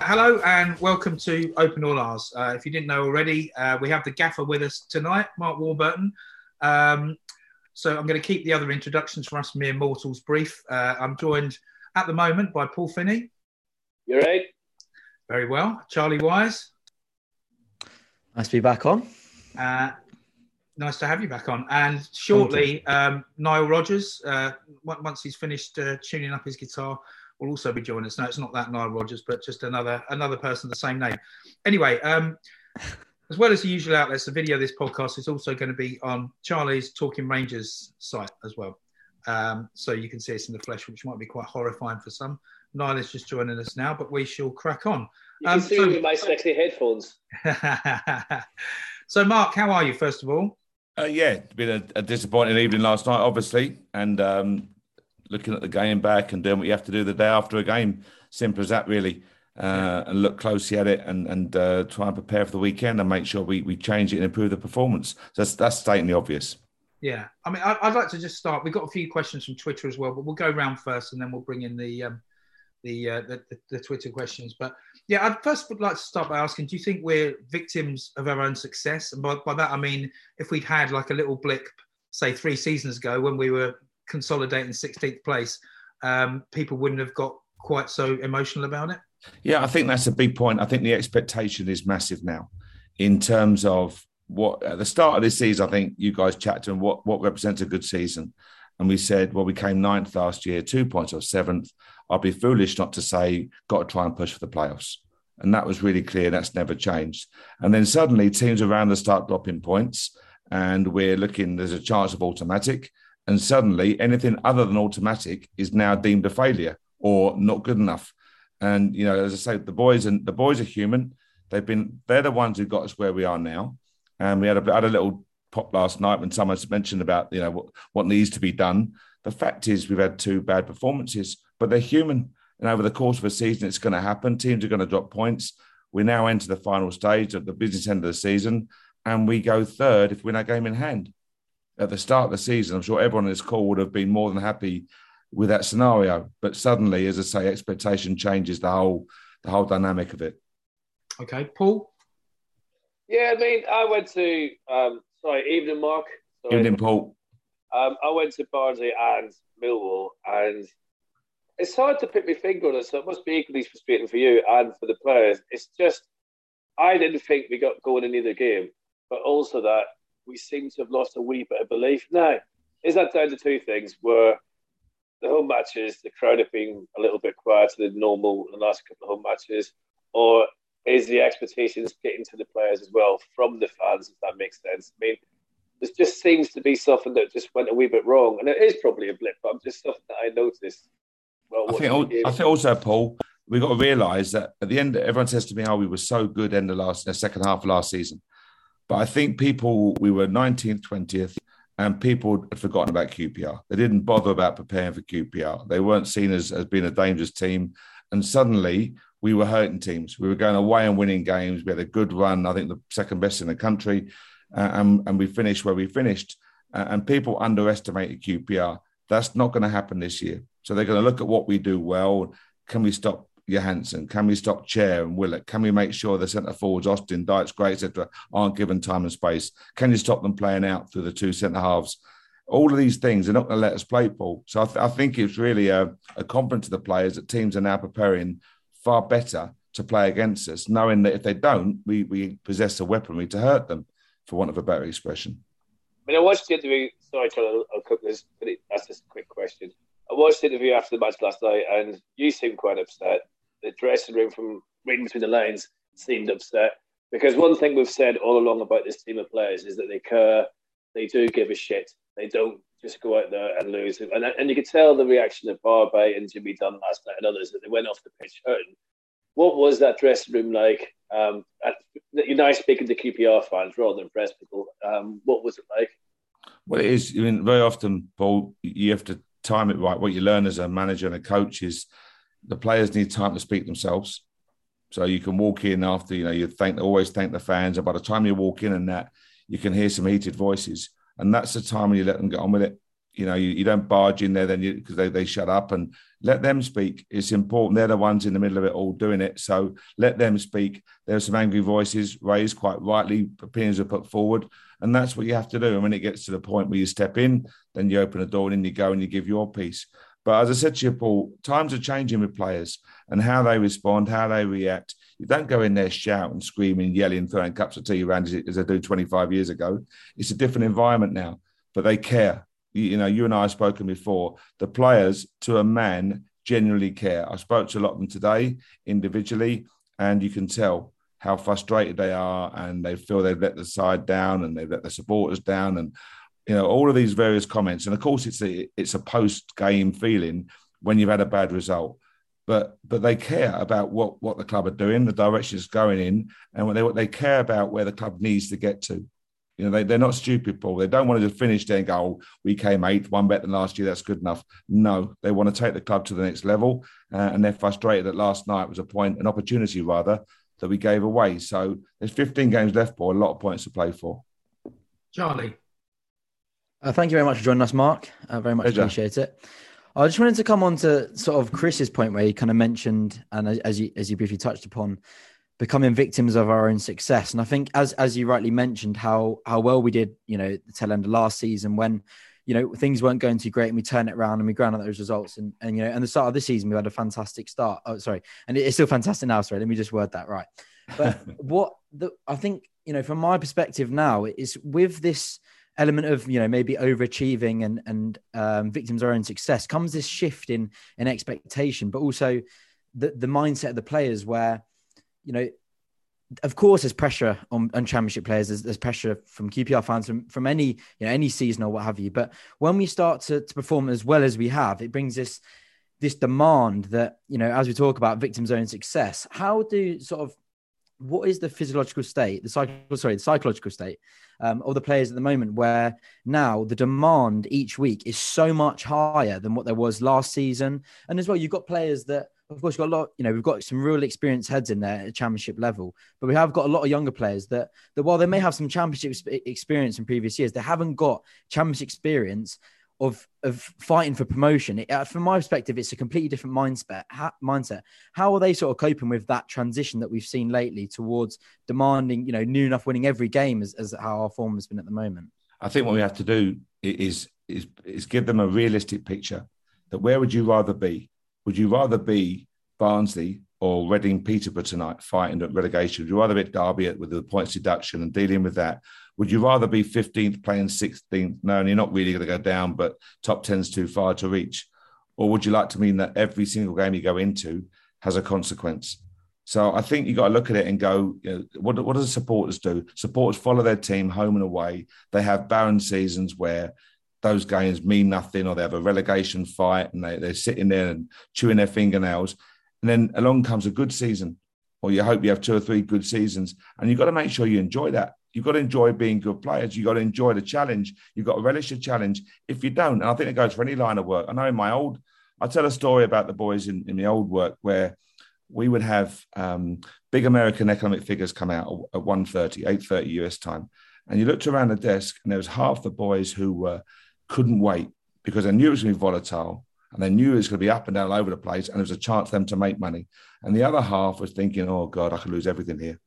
Hello and welcome to Open All R's. Uh, if you didn't know already, uh, we have the gaffer with us tonight, Mark Warburton. Um, so I'm going to keep the other introductions for us mere mortals brief. Uh, I'm joined at the moment by Paul Finney. You're right. Very well. Charlie Wise. Nice to be back on. Uh, nice to have you back on. And shortly, um, Niall Rogers, uh, once he's finished uh, tuning up his guitar, will also be joining us. No, it's not that Niall Rogers, but just another another person of the same name. Anyway, um, as well as the usual outlets, the video of this podcast is also going to be on Charlie's Talking Rangers site as well. Um, so you can see us in the flesh, which might be quite horrifying for some. Niall is just joining us now, but we shall crack on. You Um, can see so- with my sexy headphones. so, Mark, how are you, first of all? Uh, yeah, it's been a, a disappointing evening last night, obviously, and um, looking at the game back and doing what you have to do the day after a game. Simple as that, really. Uh, and look closely at it and and uh, try and prepare for the weekend and make sure we, we change it and improve the performance. So that's that's stating the obvious. Yeah, I mean, I, I'd like to just start. We've got a few questions from Twitter as well, but we'll go round first, and then we'll bring in the um, the, uh, the, the the Twitter questions. But yeah, I'd first would like to start by asking: Do you think we're victims of our own success? And by, by that, I mean, if we'd had like a little blip, say three seasons ago, when we were consolidating 16th place, um, people wouldn't have got quite so emotional about it. Yeah, I think that's a big point. I think the expectation is massive now in terms of what at the start of this season, I think you guys chatted on what, what represents a good season. And we said, well, we came ninth last year, two points off seventh. I'd be foolish not to say, got to try and push for the playoffs. And that was really clear. That's never changed. And then suddenly teams around us start dropping points and we're looking, there's a chance of automatic. And suddenly anything other than automatic is now deemed a failure or not good enough. And you know, as I say, the boys and the boys are human. They've been they're the ones who got us where we are now. And we had a had a little pop last night when someone mentioned about you know what what needs to be done. The fact is, we've had two bad performances, but they're human. And over the course of a season, it's going to happen. Teams are going to drop points. We now enter the final stage of the business end of the season, and we go third if we win our game in hand. At the start of the season, I'm sure everyone on this call would have been more than happy with that scenario. But suddenly, as I say, expectation changes the whole the whole dynamic of it. Okay, Paul. Yeah, I mean, I went to, um, sorry, evening, Mark. Sorry. Evening, Paul. Um, I went to Barnsley and Millwall, and it's hard to put my finger on it, so it must be equally frustrating for you and for the players. It's just, I didn't think we got going in either game, but also that we seem to have lost a wee bit of belief. Now, is that down to two things? Were the home matches, the crowd have been a little bit quieter than normal in the last couple of home matches, or is the expectations getting to the players as well from the fans, if that makes sense? I mean, there just seems to be something that just went a wee bit wrong, and it is probably a blip, but I'm just something that I noticed. Well, I think. I think also, Paul, we've got to realise that at the end, everyone says to me, "Oh, we were so good in the last, the second half of last season," but I think people we were 19th, 20th, and people had forgotten about QPR. They didn't bother about preparing for QPR. They weren't seen as as being a dangerous team, and suddenly we were hurting teams. We were going away and winning games. We had a good run. I think the second best in the country, uh, and and we finished where we finished. Uh, and people underestimated QPR. That's not going to happen this year. So they're going to look at what we do well. Can we stop Johansen? Can we stop Chair and Willock? Can we make sure the centre forwards, Austin, Dykes, Gray, etc., aren't given time and space? Can you stop them playing out through the two centre halves? All of these things are not going to let us play, Paul. So I, th- I think it's really a, a compliment to the players that teams are now preparing far better to play against us, knowing that if they don't, we, we possess the weaponry to hurt them, for want of a better expression. I mean, I watched the interview. Sorry, I'll, cook this. But it, that's just a quick question. I watched the interview after the match last night, and you seemed quite upset. The dressing room, from reading between the lines, seemed upset because one thing we've said all along about this team of players is that they care, they do give a shit. They don't just go out there and lose. And, and you could tell the reaction of Barbet and Jimmy Dunne last night and others that they went off the pitch hurting. What was that dressing room like? Um, at, you're now speaking to QPR fans rather than press people. Um, what was it like? Well, it is. I mean, very often, Paul, you have to time it right. What you learn as a manager and a coach is the players need time to speak themselves. So you can walk in after, you know, you thank always thank the fans. And by the time you walk in and that, you can hear some heated voices. And that's the time when you let them get on with it. You know, you, you don't barge in there then because they, they shut up and let them speak. It's important. They're the ones in the middle of it all doing it. So let them speak. There are some angry voices raised, quite rightly, opinions are put forward. And that's what you have to do. And when it gets to the point where you step in, then you open the door and then you go and you give your piece. But as I said to you, Paul, times are changing with players and how they respond, how they react. You don't go in there shouting, screaming, yelling, throwing cups of tea around as, as I do 25 years ago. It's a different environment now, but they care. You, know, you and I have spoken before. The players, to a man, genuinely care. I spoke to a lot of them today individually, and you can tell how frustrated they are and they feel they've let the side down and they've let the supporters down and you know all of these various comments and of course it's a it's a post game feeling when you've had a bad result but but they care about what what the club are doing the direction it's going in and what they what they care about where the club needs to get to you know they, they're not stupid paul they don't want to just finish there and go oh, we came eighth one better than last year that's good enough no they want to take the club to the next level uh, and they're frustrated that last night was a point an opportunity rather that we gave away so there's 15 games left paul a lot of points to play for Charlie. Uh, thank you very much for joining us, Mark. Uh, very much Pleasure. appreciate it. I just wanted to come on to sort of Chris's point where he kind of mentioned, and as- as you as you briefly touched upon, becoming victims of our own success. And I think, as as you rightly mentioned, how how well we did, you know, the tail end of last season when you know things weren't going too great, and we turned it around and we ground out those results. And and you know, and the start of this season, we had a fantastic start. Oh, sorry, and it's still fantastic now. Sorry, let me just word that right. But what the I think you know from my perspective now is with this element of you know maybe overachieving and and um, victims of our own success comes this shift in in expectation, but also the the mindset of the players where you know of course there's pressure on, on championship players. There's, there's pressure from QPR fans from, from any you know any season or what have you. But when we start to, to perform as well as we have it brings this this demand that you know as we talk about victims' own success how do sort of what is the physiological state the psycho sorry the psychological state um, of the players at the moment where now the demand each week is so much higher than what there was last season? And as well you've got players that of course, got a lot, you know, we've got some real experienced heads in there at championship level, but we have got a lot of younger players that, that while they may have some championship experience in previous years, they haven't got championship experience of, of fighting for promotion. It, uh, from my perspective, it's a completely different mindset. Ha- mindset. How are they sort of coping with that transition that we've seen lately towards demanding, you know, new enough winning every game as, as how our form has been at the moment? I think what we have to do is is is give them a realistic picture that where would you rather be? Would you rather be Barnsley or Reading Peterborough tonight fighting at relegation? Would you rather be at Derby with the points deduction and dealing with that? Would you rather be 15th playing 16th? No, and you're not really going to go down, but top 10's too far to reach. Or would you like to mean that every single game you go into has a consequence? So I think you got to look at it and go, you know, what, what do the supporters do? Supporters follow their team home and away. They have barren seasons where those games mean nothing, or they have a relegation fight and they, they're sitting there and chewing their fingernails. And then along comes a good season, or you hope you have two or three good seasons. And you've got to make sure you enjoy that. You've got to enjoy being good players. You've got to enjoy the challenge. You've got to relish the challenge. If you don't, and I think it goes for any line of work. I know in my old, I tell a story about the boys in, in the old work where we would have um, big American economic figures come out at 1.30, 8.30 US time. And you looked around the desk and there was half the boys who were couldn't wait because they knew it was going to be volatile and they knew it was going to be up and down all over the place and there was a chance for them to make money. And the other half was thinking, oh God, I could lose everything here.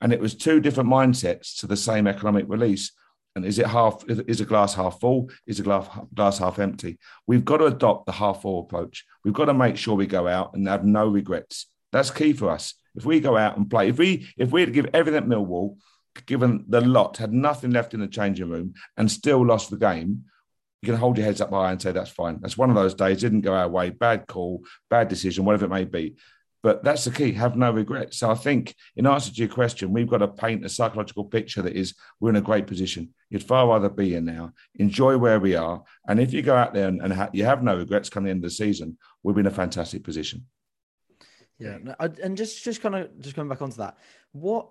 And it was two different mindsets to the same economic release. And is it half, is a glass half full? Is a glass, glass half empty? We've got to adopt the half full approach. We've got to make sure we go out and have no regrets. That's key for us. If we go out and play, if we if we had to give everything at Millwall, given the lot, had nothing left in the changing room and still lost the game, you can hold your heads up high and say that's fine. That's one of those days. Didn't go our way. Bad call, bad decision, whatever it may be. But that's the key. Have no regrets. So I think, in answer to your question, we've got to paint a psychological picture that is we're in a great position. You'd far rather be here now. Enjoy where we are, and if you go out there and, and ha- you have no regrets coming into the season, we'll be in a fantastic position. Yeah, and just just kind of just coming back onto that, what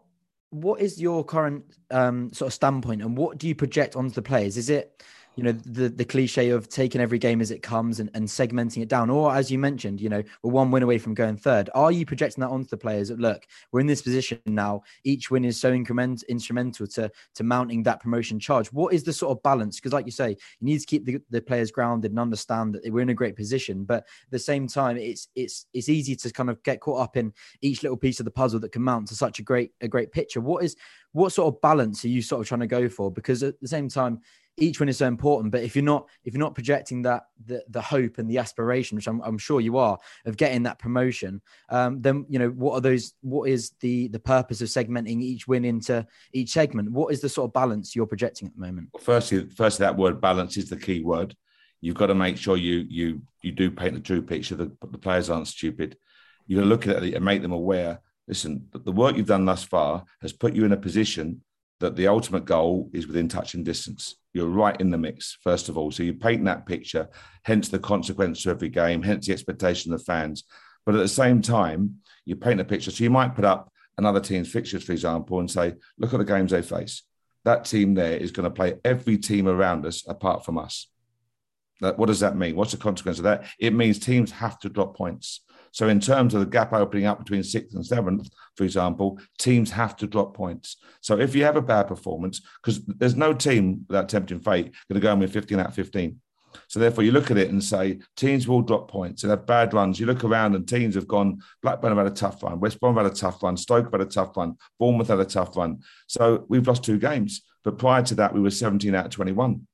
what is your current um, sort of standpoint, and what do you project onto the players? Is it you know the the cliche of taking every game as it comes and, and segmenting it down. Or as you mentioned you know we're one win away from going third. Are you projecting that onto the players that look we're in this position now. Each win is so increment instrumental to to mounting that promotion charge. What is the sort of balance? Because like you say you need to keep the, the players grounded and understand that we're in a great position. But at the same time it's it's it's easy to kind of get caught up in each little piece of the puzzle that can mount to such a great a great picture. What is what sort of balance are you sort of trying to go for? Because at the same time each one is so important. But if you're not if you're not projecting that the the hope and the aspiration, which I'm, I'm sure you are, of getting that promotion, um, then you know what are those? What is the the purpose of segmenting each win into each segment? What is the sort of balance you're projecting at the moment? Well, firstly, firstly, that word balance is the key word. You've got to make sure you you you do paint the true picture. The, the players aren't stupid. You've got to look at it and make them aware. Listen, the work you've done thus far has put you in a position that the ultimate goal is within touching distance. You're right in the mix, first of all. So you paint that picture, hence the consequence of every game, hence the expectation of the fans. But at the same time, you paint a picture. So you might put up another team's fixtures, for example, and say, look at the games they face. That team there is going to play every team around us apart from us. What does that mean? What's the consequence of that? It means teams have to drop points. So, in terms of the gap opening up between sixth and seventh, for example, teams have to drop points. So, if you have a bad performance, because there's no team without tempting fate going to go in with 15 out of 15. So, therefore, you look at it and say teams will drop points and have bad runs. You look around and teams have gone. Blackburn have had a tough run. West Brom had a tough run. Stoke have had a tough run. Bournemouth had a tough run. So, we've lost two games. But prior to that, we were 17 out of 21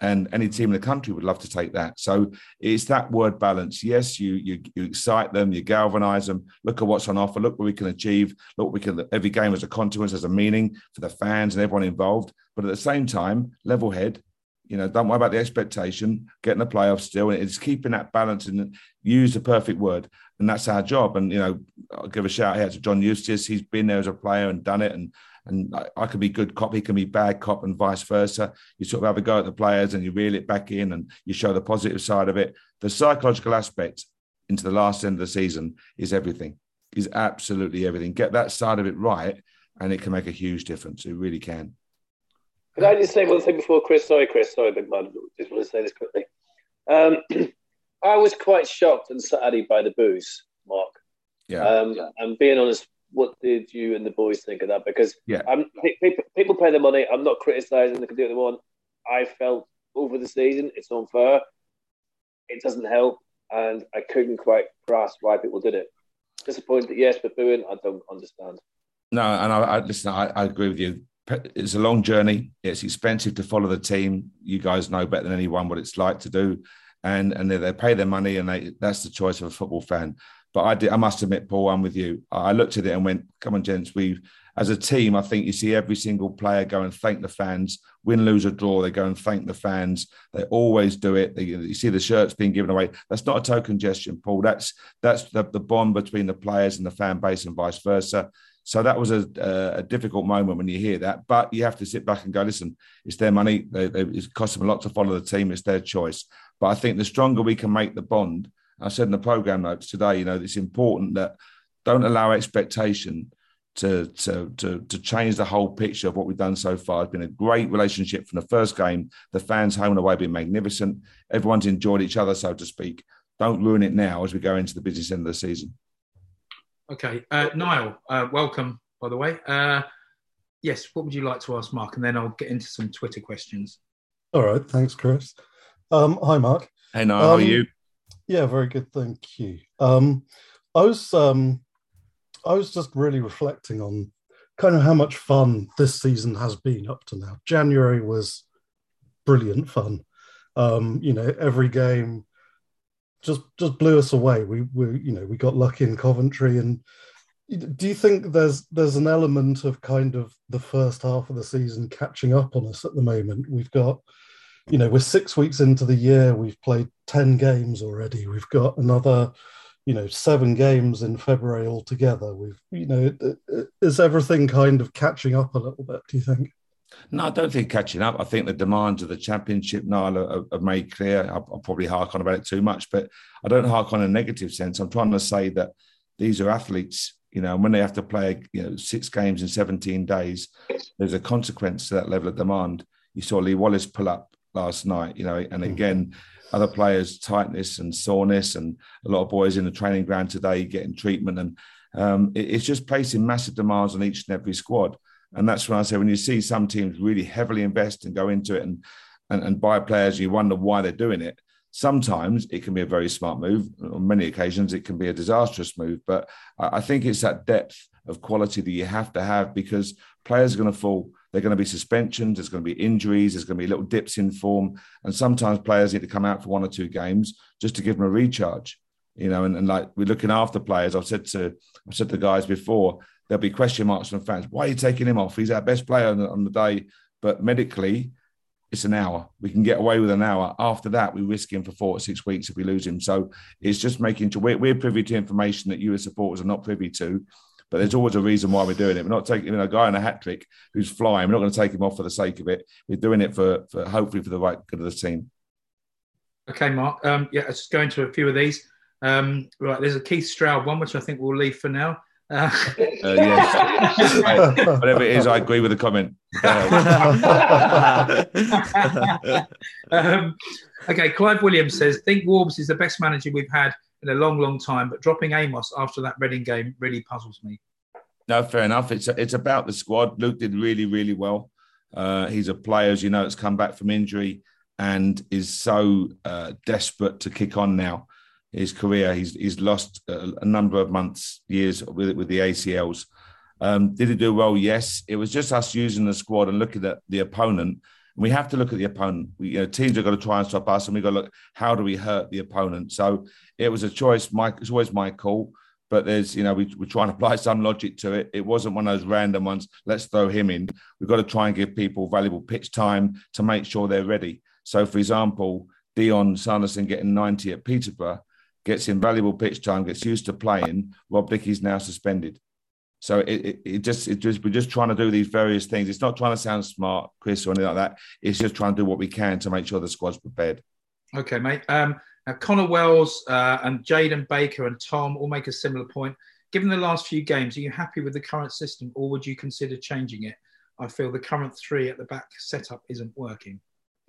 and any team in the country would love to take that. So it's that word balance. Yes, you you, you excite them, you galvanise them. Look at what's on offer. Look what we can achieve. Look, we can. Every game has a consequence, has a meaning for the fans and everyone involved. But at the same time, level head. You know, don't worry about the expectation. Getting the playoffs still, and it's keeping that balance and use the perfect word, and that's our job. And you know, I'll give a shout out to John Eustace. He's been there as a player and done it, and and I, I can be good cop, he can be bad cop, and vice versa. You sort of have a go at the players and you reel it back in and you show the positive side of it. The psychological aspect into the last end of the season is everything, is absolutely everything. Get that side of it right, and it can make a huge difference. It really can. Can I just say one thing before Chris? Sorry, Chris. Sorry, big man. Just want to say this quickly. Um, I was quite shocked and saddened by the booze, Mark. Yeah. Um, and being honest, what did you and the boys think of that? Because Yeah. I'm, people, people pay their money. I'm not criticising. They can do what they want. I felt over the season it's unfair. It doesn't help, and I couldn't quite grasp why people did it. Disappointed, yes, but booing, I don't understand. No, and I, I listen. I, I agree with you. It's a long journey. It's expensive to follow the team. You guys know better than anyone what it's like to do, and and they, they pay their money, and they, that's the choice of a football fan. But I did, I must admit, Paul, I'm with you. I looked at it and went, "Come on, gents. We, as a team, I think you see every single player go and thank the fans. Win, lose, or draw, they go and thank the fans. They always do it. They, you see the shirts being given away. That's not a token gesture, Paul. That's that's the, the bond between the players and the fan base, and vice versa. So that was a, a, difficult moment when you hear that, but you have to sit back and go, listen, it's their money. They, they, it costs them a lot to follow the team. It's their choice. But I think the stronger we can make the bond, I said in the program notes today, you know, it's important that don't allow expectation to, to, to, to change the whole picture of what we've done so far. It's been a great relationship from the first game. The fans home and away have been magnificent. Everyone's enjoyed each other, so to speak. Don't ruin it now as we go into the business end of the season. Okay, uh, Niall, uh, welcome, by the way. Uh, yes, what would you like to ask Mark? And then I'll get into some Twitter questions. All right, thanks, Chris. Um, hi, Mark. Hey, Niall, how are Um, you? Yeah, very good, thank you. Um, I was um, I was just really reflecting on kind of how much fun this season has been up to now. January was brilliant fun. Um, you know, every game just just blew us away. We we you know we got lucky in Coventry, and do you think there's there's an element of kind of the first half of the season catching up on us at the moment? We've got you know we're six weeks into the year. We've played ten games already. We've got another you know seven games in February altogether. We've you know is everything kind of catching up a little bit? Do you think? No, I don't think catching up. I think the demands of the championship are, are made clear. I'll, I'll probably hark on about it too much, but I don't hark on a negative sense. I'm trying to say that these are athletes, you know, and when they have to play, you know, six games in 17 days, there's a consequence to that level of demand. You saw Lee Wallace pull up last night. You know, and again, other players tightness and soreness, and a lot of boys in the training ground today getting treatment, and um, it, it's just placing massive demands on each and every squad. And that's when I say when you see some teams really heavily invest and go into it and and, and buy players, you wonder why they're doing it. Sometimes it can be a very smart move. On many occasions, it can be a disastrous move. But I, think it's that depth of quality that you have to have because players are going to fall. They're going to be suspensions. There's going to be injuries. There's going to be little dips in form, and sometimes players need to come out for one or two games just to give them a recharge. You know, and, and like we're looking after players. I've said to I've said to the guys before, there'll be question marks from fans. Why are you taking him off? He's our best player on the, on the day, but medically, it's an hour. We can get away with an hour. After that, we risk him for four or six weeks if we lose him. So it's just making sure we're, we're privy to information that you as supporters are not privy to. But there's always a reason why we're doing it. We're not taking you know, a guy in a hat trick who's flying. We're not going to take him off for the sake of it. We're doing it for, for hopefully for the right good of the team. Okay, Mark. Um, yeah, let's just go into a few of these. Um, right, there's a Keith Stroud one, which I think we'll leave for now. Uh, Uh, yes. Whatever it is, I agree with the comment. Um, okay, Clive Williams says, think Warbs is the best manager we've had in a long, long time, but dropping Amos after that Reading game really puzzles me. No, fair enough. It's it's about the squad. Luke did really, really well. Uh, he's a player, as you know, that's come back from injury and is so uh, desperate to kick on now. His career, he's he's lost a, a number of months, years with with the ACLs. Um, did he do well? Yes. It was just us using the squad and looking at the opponent. We have to look at the opponent. We, you know, teams are going to try and stop us, and we got to look how do we hurt the opponent. So it was a choice. My it's always my call but there's you know we, we're trying to apply some logic to it it wasn't one of those random ones let's throw him in we've got to try and give people valuable pitch time to make sure they're ready so for example dion sanderson getting 90 at peterborough gets invaluable pitch time gets used to playing rob dickie's now suspended so it, it, it just it just we're just trying to do these various things it's not trying to sound smart chris or anything like that it's just trying to do what we can to make sure the squad's prepared Okay, mate. Um, now, Connor Wells uh, and Jaden Baker and Tom all make a similar point. Given the last few games, are you happy with the current system or would you consider changing it? I feel the current three at the back setup isn't working.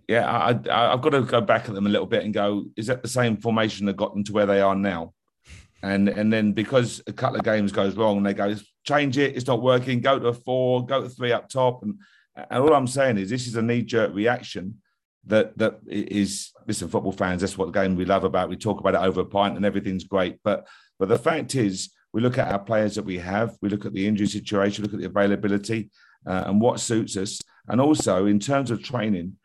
yeah, I, I, I've got to go back at them a little bit and go, is that the same formation that got them to where they are now? And and then because a couple of games goes wrong, they go, change it, it's not working, go to a four, go to three up top. And, and all I'm saying is this is a knee jerk reaction that that is listen, football fans, that's what the game we love about. We talk about it over a pint and everything's great. But but the fact is, we look at our players that we have, we look at the injury situation, look at the availability uh, and what suits us. And also in terms of training,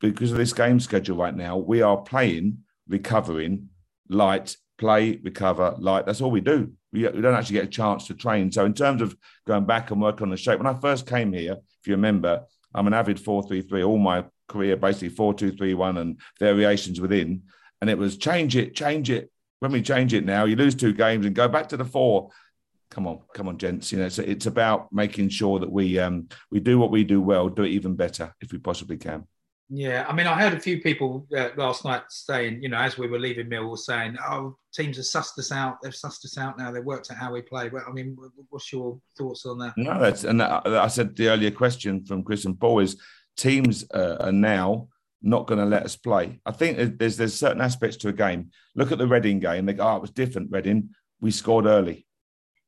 because of this game schedule right now, we are playing, recovering, light, play, recover, light. That's all we do. We, we don't actually get a chance to train. So in terms of going back and working on the shape, when I first came here, if you remember, I'm an avid 433 all my career, basically 4231 and variations within. And it was change it, change it. When we change it now, you lose two games and go back to the four. Come on, come on, gents. You know, it's about making sure that we um, we do what we do well, do it even better if we possibly can. Yeah, I mean, I heard a few people uh, last night saying, you know, as we were leaving Millwall, saying, "Oh, teams have sussed us out. They've sussed us out now. They've worked out how we play." Well, I mean, what's your thoughts on that? No, that's and I I said the earlier question from Chris and Paul is teams uh, are now not going to let us play. I think there's there's certain aspects to a game. Look at the Reading game. They go, oh, it was different. Reading, we scored early.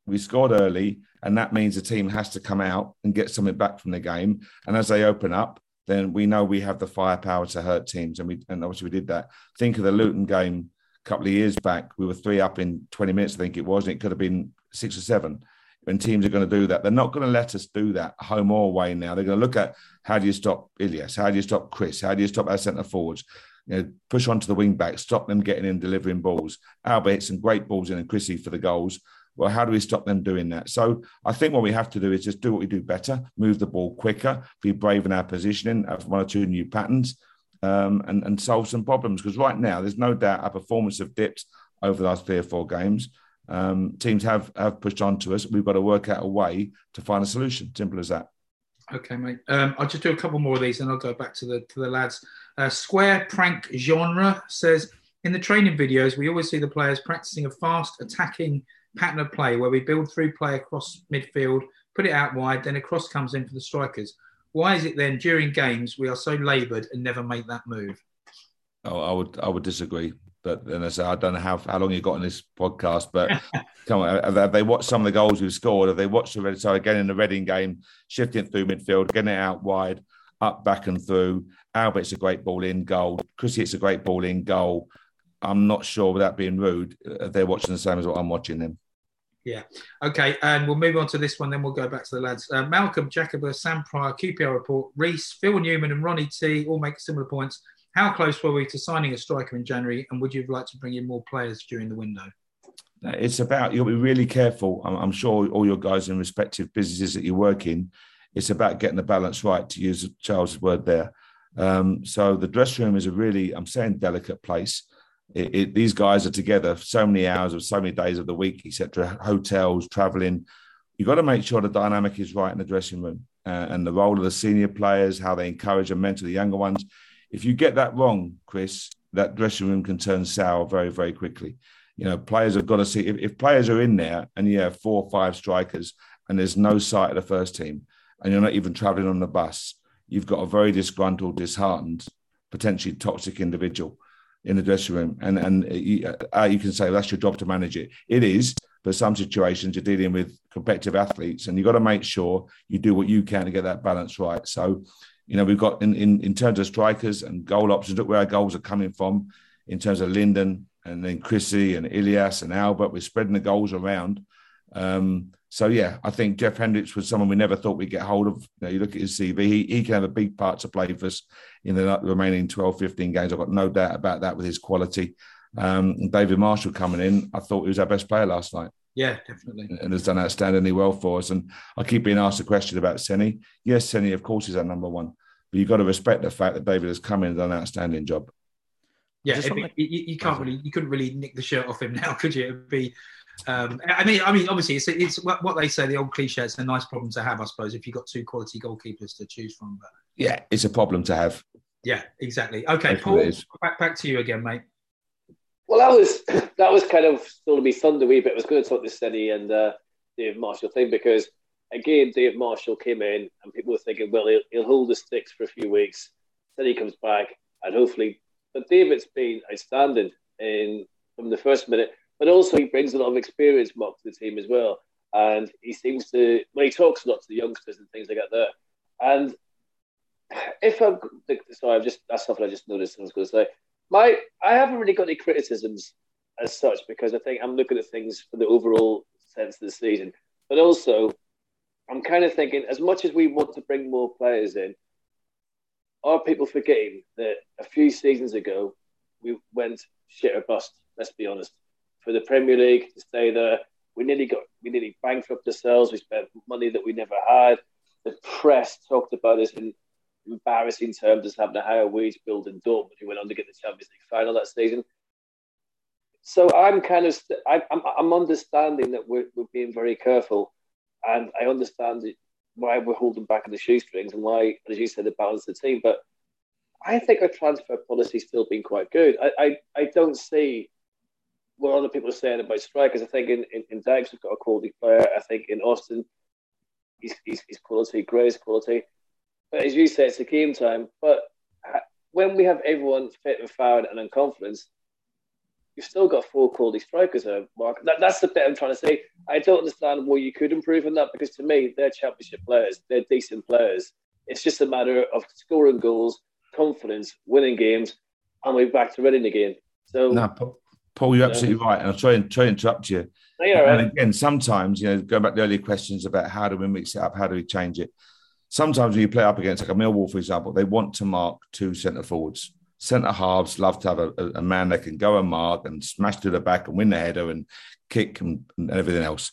We scored early, and that means the team has to come out and get something back from the game. And as they open up, then we know we have the firepower to hurt teams, and we and obviously we did that. Think of the Luton game a couple of years back. We were three up in 20 minutes, I think it was, and it could have been six or seven. When teams are going to do that, they're not going to let us do that home or away. Now they're going to look at how do you stop Ilias, how do you stop Chris, how do you stop our centre forwards, you know, push onto the wing back, stop them getting in delivering balls. Albert hit some great balls in and Chrissy for the goals. Well, how do we stop them doing that? So I think what we have to do is just do what we do better, move the ball quicker, be brave in our positioning, have one or two new patterns, um, and, and solve some problems. Because right now, there's no doubt our performance have dipped over the last three or four games. Um, teams have have pushed on to us. We've got to work out a way to find a solution. Simple as that. Okay, mate. Um, I'll just do a couple more of these, and I'll go back to the to the lads. Uh, Square prank genre says in the training videos, we always see the players practicing a fast attacking pattern of play where we build through play across midfield, put it out wide, then a cross comes in for the strikers. why is it then during games we are so laboured and never make that move? Oh, I would I would disagree. But then I say I don't know how how long you got on this podcast, but come on, have, they watched some of the goals we've scored? Have they watched the red? So again in the Reading game, shifting through midfield, getting it out wide, up back and through. Albert's a great ball in goal. Chrissy, it's a great ball in goal. I'm not sure without being rude, they're watching the same as what I'm watching them. Yeah. Okay. And we'll move on to this one. Then we'll go back to the lads. Uh, Malcolm, Jacoba, Sam Pryor, QPR report, Reese, Phil Newman, and Ronnie T all make similar points. How close were we to signing a striker in January? And would you like to bring in more players during the window? It's about you'll be really careful. I'm, I'm sure all your guys in respective businesses that you work in, it's about getting the balance right. To use Charles's word there. Um, so the dressing room is a really, I'm saying, delicate place. It, it, these guys are together so many hours of so many days of the week, etc. Hotels, traveling. You've got to make sure the dynamic is right in the dressing room uh, and the role of the senior players, how they encourage and mentor the younger ones. If you get that wrong, Chris, that dressing room can turn sour very, very quickly. You know, players have got to see if, if players are in there and you have four or five strikers and there's no sight of the first team and you're not even traveling on the bus, you've got a very disgruntled, disheartened, potentially toxic individual in the dressing room. And and you, uh, you can say well, that's your job to manage it. It is, but some situations you're dealing with competitive athletes, and you've got to make sure you do what you can to get that balance right. So you know, we've got in, in, in terms of strikers and goal options, look where our goals are coming from in terms of Lyndon and then Chrissy and Ilias and Albert. We're spreading the goals around. Um, so, yeah, I think Jeff Hendricks was someone we never thought we'd get hold of. You, know, you look at his CV, he, he can have a big part to play for us in the remaining 12, 15 games. I've got no doubt about that with his quality. Um, David Marshall coming in, I thought he was our best player last night. Yeah, definitely. And has done outstandingly well for us. And I keep being asked a question about Seny. Yes, Seny, of course, is our number one. But you've got to respect the fact that David has come in and done an outstanding job. Yeah, be, you, you, can't really, you couldn't really nick the shirt off him now, could you? It'd be, um, I mean, I mean, obviously, it's, it's what they say, the old cliche. It's a nice problem to have, I suppose, if you've got two quality goalkeepers to choose from. But yeah, it's a problem to have. Yeah, exactly. Okay, Paul, back, back to you again, mate. Well, that was that was kind of still to be thunder wee bit. I was going to talk to Steady and uh, Dave Marshall thing because again, Dave Marshall came in and people were thinking, well, he'll, he'll hold the sticks for a few weeks, then he comes back and hopefully. But David's been outstanding in from the first minute, but also he brings a lot of experience, Mark, to the team as well. And he seems to, when he talks a lot to the youngsters and things like that there. And if I'm, sorry, I've just, that's something I just noticed I was going to say my I haven't really got any criticisms as such because I think I'm looking at things for the overall sense of the season. But also, I'm kind of thinking as much as we want to bring more players in, are people forgetting that a few seasons ago we went shit or bust? Let's be honest. For the Premier League to stay there, we nearly got we nearly bankrupt ourselves. We spent money that we never had. The press talked about us in embarrassing terms as having a higher wage bill than Dortmund, who went on to get the Champions League final that season. So I'm kind of I, am I'm understanding that we're, we're being very careful, and I understand why we're holding back on the shoestrings and why, as you said, the balance of the team. But I think our transfer policy still been quite good. I, I, I don't see what other people are saying about strikers. I think in, in, in Dykes we've got a quality player. I think in Austin he's, he's, he's quality, Gray's quality. But as you say, it's a game time. But when we have everyone fit and fired and in confidence, you've still got four quality strikers there, Mark. That, that's the bit I'm trying to say. I don't understand why you could improve on that because to me, they're championship players. They're decent players. It's just a matter of scoring goals, confidence, winning games, and we're back to winning again. So, no, Paul, you're absolutely right. And I'll try and try and interrupt you. No, right. And again, sometimes, you know, going back to the earlier questions about how do we mix it up, how do we change it? sometimes when you play up against like a Millwall, for example, they want to mark two centre forwards. Centre halves love to have a, a, man that can go and mark and smash to the back and win the header and kick and, and everything else.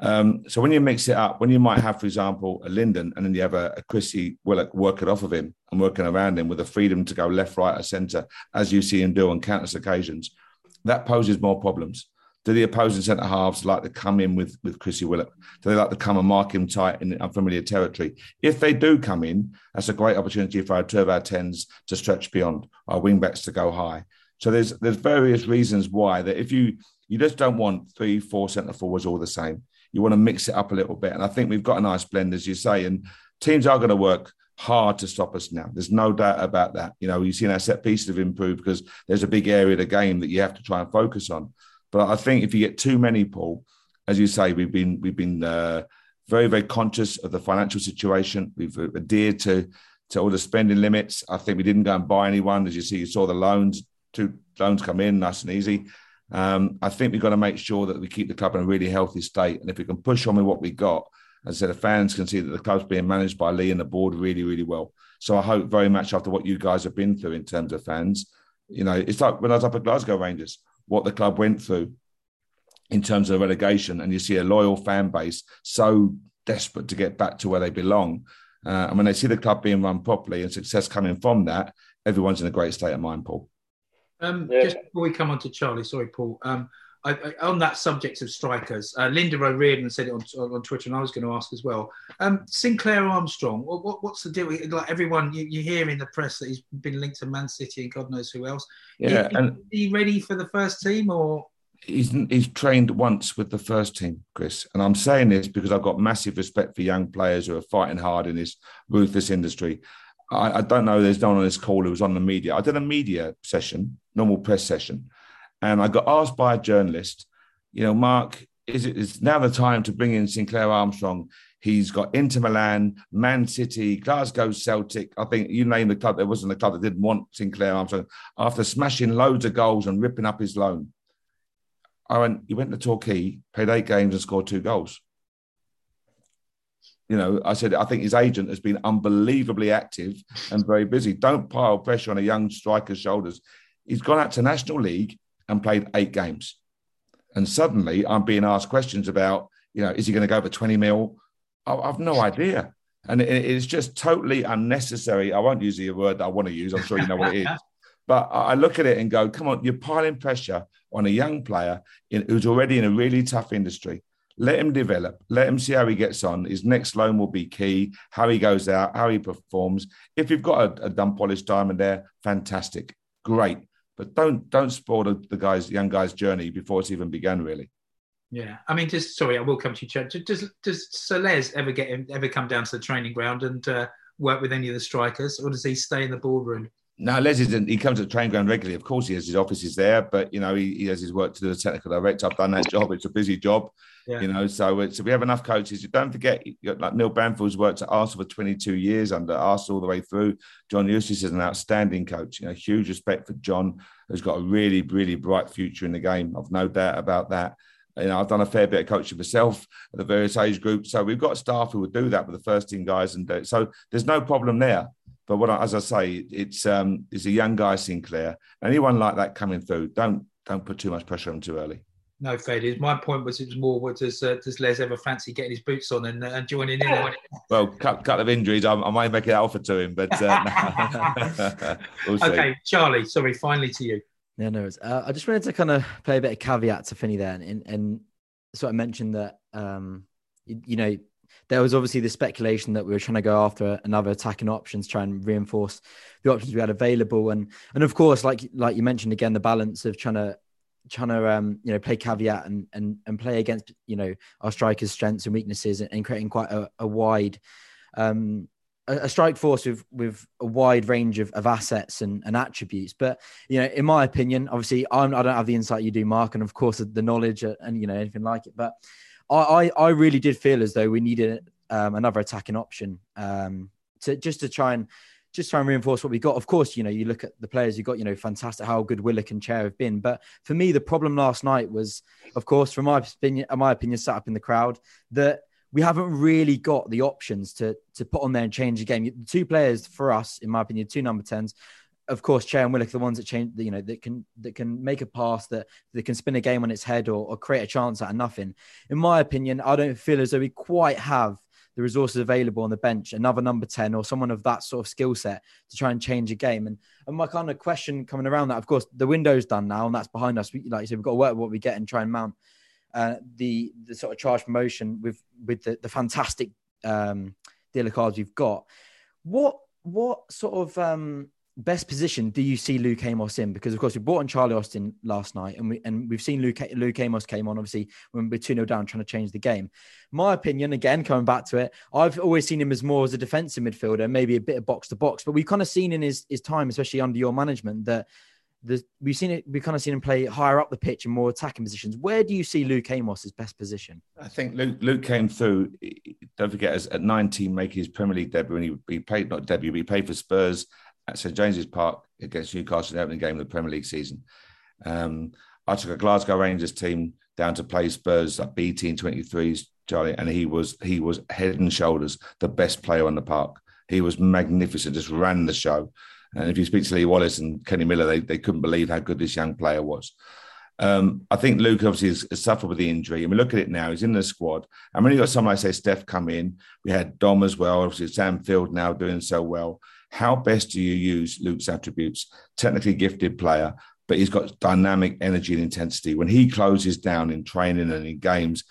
Um, so when you mix it up, when you might have, for example, a Lyndon and then you have a, a Chrissy Willock working off of him and working around him with the freedom to go left, right, or centre, as you see him do on countless occasions, that poses more problems. Do the opposing centre halves like to come in with with Chrissy Willock? Do they like to come and mark him tight in unfamiliar territory? If they do come in, that's a great opportunity for our two of our tens to stretch beyond, our wing backs to go high. So there's there's various reasons why that if you you just don't want three, four centre forwards all the same. You want to mix it up a little bit. And I think we've got a nice blend, as you say, and teams are going to work hard to stop us now. There's no doubt about that. You know, you've seen our set pieces have improved because there's a big area of the game that you have to try and focus on. But I think if you get too many, Paul, as you say, we've been we've been uh, very very conscious of the financial situation. We've adhered to to all the spending limits. I think we didn't go and buy anyone. As you see, you saw the loans, two loans come in, nice and easy. Um, I think we've got to make sure that we keep the club in a really healthy state. And if we can push on with what we got, as I said, the fans can see that the club's being managed by Lee and the board really, really well. So I hope very much after what you guys have been through in terms of fans, you know, it's like when I was up at Glasgow Rangers, what the club went through in terms of relegation, and you see a loyal fan base so desperate to get back to where they belong. Uh, and when they see the club being run properly and success coming from that, everyone's in a great state of mind, Paul. Um, Yeah. Just before we come on to Charlie, sorry, Paul. Um, I, I, on that subject of strikers, uh, Linda O'Riordan said it on, on Twitter, and I was going to ask as well. Um, Sinclair Armstrong, what, what, what's the deal? Like everyone, you, you hear in the press that he's been linked to Man City and God knows who else. Yeah, is, and is he ready for the first team or? he's he's trained once with the first team, Chris. And I'm saying this because I've got massive respect for young players who are fighting hard in this ruthless industry. I, I don't know. There's no one on this call who was on the media. I did a media session, normal press session, and I got asked by a journalist. You know, Mark, is it is now the time to bring in Sinclair Armstrong? He's got Inter Milan, Man City, Glasgow Celtic. I think you name the club. There wasn't a club that didn't want Sinclair Armstrong after smashing loads of goals and ripping up his loan. I went, he went to Torquay, played eight games and scored two goals. You know, I said, I think his agent has been unbelievably active and very busy. Don't pile pressure on a young striker's shoulders. He's gone out to National League and played eight games. And suddenly I'm being asked questions about, you know, is he going to go for 20 mil? I, I've no idea. And it, it's just totally unnecessary. I won't use the word that I want to use. I'm sure you know what it is. But I I look at it and go, come on, you're piling pressure on a young player in, who's already in a really tough industry. Let him develop. Let him see how he gets on. His next loan will be key. How he goes out, how he performs. If you've got a, a dumb polished diamond there, fantastic, great. But don't don't spoil the, the guy's young guy's journey before it's even begun. Really. Yeah, I mean, just sorry, I will come to you, Chad. Does does Soles ever get ever come down to the training ground and uh, work with any of the strikers, or does he stay in the boardroom? No, Les isn't. He comes to the training ground regularly. Of course, he has his offices there, but you know he, he has his work to do as technical director. I've done that job. It's a busy job, Yeah. you know. So it's, we have enough coaches. Don't forget, got, like Neil Banfield's worked at Arsenal for 22 years under Arsenal all the way through. John Eustace is an outstanding coach. You know, huge respect for John, who's got a really, really bright future in the game. I've no doubt about that. You know, I've done a fair bit of coaching myself at the various age groups. So we've got staff who would do that with the first team guys, and do it. so there's no problem there. But what, I, as I say, it's um, it's a young guy, Sinclair. Anyone like that coming through, don't don't put too much pressure on him too early. No, fair dues. My point was it was more what does uh, does Les ever fancy getting his boots on and, uh, and joining in? on it? Well, cut couple of injuries, I, I might make an offer to him, but uh, we'll. Okay, Charlie. Sorry, finally to you. Yeah, no, it's, uh, I just wanted to kind of play a bit of caveat to Finney there, and, and sort of mention that um, you, you know there was obviously the speculation that we were trying to go after another attacking options, try and reinforce the options we had available, and and of course, like like you mentioned again, the balance of trying to trying to um, you know play caveat and and and play against you know our strikers' strengths and weaknesses, and, and creating quite a, a wide um, a, a strike force with with a wide range of, of assets and, and attributes. But you know, in my opinion, obviously, I'm, I don't have the insight you do, Mark, and of course the knowledge and you know anything like it. But I I, I really did feel as though we needed um, another attacking option um, to just to try and just try and reinforce what we got. Of course, you know, you look at the players you got, you know, fantastic how good Willock and Chair have been. But for me, the problem last night was, of course, from my opinion, my opinion, sat up in the crowd, that we haven't really got the options to to put on there and change the game. The two players for us, in my opinion, two number tens. Of course, Chair and Willock, are the ones that change, you know, that can that can make a pass, that that can spin a game on its head or, or create a chance out of nothing. In my opinion, I don't feel as though we quite have the resources available on the bench, another number 10 or someone of that sort of skill set to try and change a game. And, and my kind of question coming around that, of course, the window's done now and that's behind us. We, like you said, we've got to work with what we get and try and mount uh, the the sort of charge promotion with with the, the fantastic um, deal of cards we've got. What what sort of um, best position do you see Luke Amos in? Because of course we brought on Charlie Austin last night, and we and we've seen Luke Luke Amos came on obviously when we're two 0 down, trying to change the game. My opinion, again, coming back to it, I've always seen him as more as a defensive midfielder, maybe a bit of box to box, but we've kind of seen in his his time, especially under your management, that the, we've seen it. We've kind of seen him play higher up the pitch and more attacking positions. Where do you see Luke Amos's best position? I think Luke, Luke came through. Don't forget, as at 19, making his Premier League debut, and he, he played not debut, but he played for Spurs at St James's Park against Newcastle in the opening game of the Premier League season. Um, I took a Glasgow Rangers team down to play Spurs at B team 23s, Charlie, and he was he was head and shoulders the best player on the park. He was magnificent, just ran the show. And if you speak to Lee Wallace and Kenny Miller, they, they couldn't believe how good this young player was. Um, I think Luke obviously has, has, suffered with the injury, and we look at it now. He's in the squad, and when you got someone like say Steph come in, we had Dom as well. Obviously, Sam Field now doing so well. How best do you use Luke's attributes? Technically gifted player, but he's got dynamic energy and intensity. When he closes down in training and in games,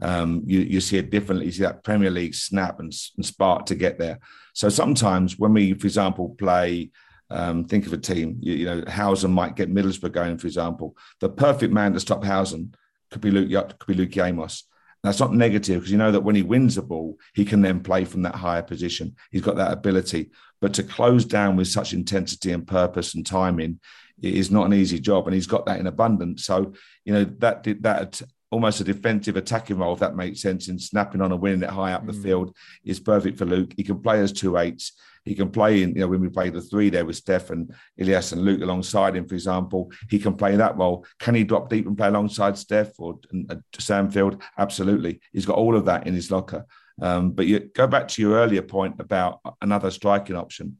um, you, you see it differently. You see that Premier League snap and, and spark to get there. So sometimes when we, for example, play, um, think of a team, you, you, know, Howson might get Middlesbrough going, for example. The perfect man to stop Howson could be Luke, could be Luke Amos. That's not negative because you know that when he wins the ball, he can then play from that higher position. He's got that ability. But to close down with such intensity and purpose and timing is not an easy job, and he's got that in abundance. So you know that that almost a defensive attacking role, if that makes sense, in snapping on and winning it high up mm. the field is perfect for Luke. He can play as two eights. He can play in, you know, when we play the three there with Steph and Ilias and Luke alongside him, for example, he can play that role. Can he drop deep and play alongside Steph or uh, Sam Field? Absolutely. He's got all of that in his locker. Um, but you go back to your earlier point about another striking option.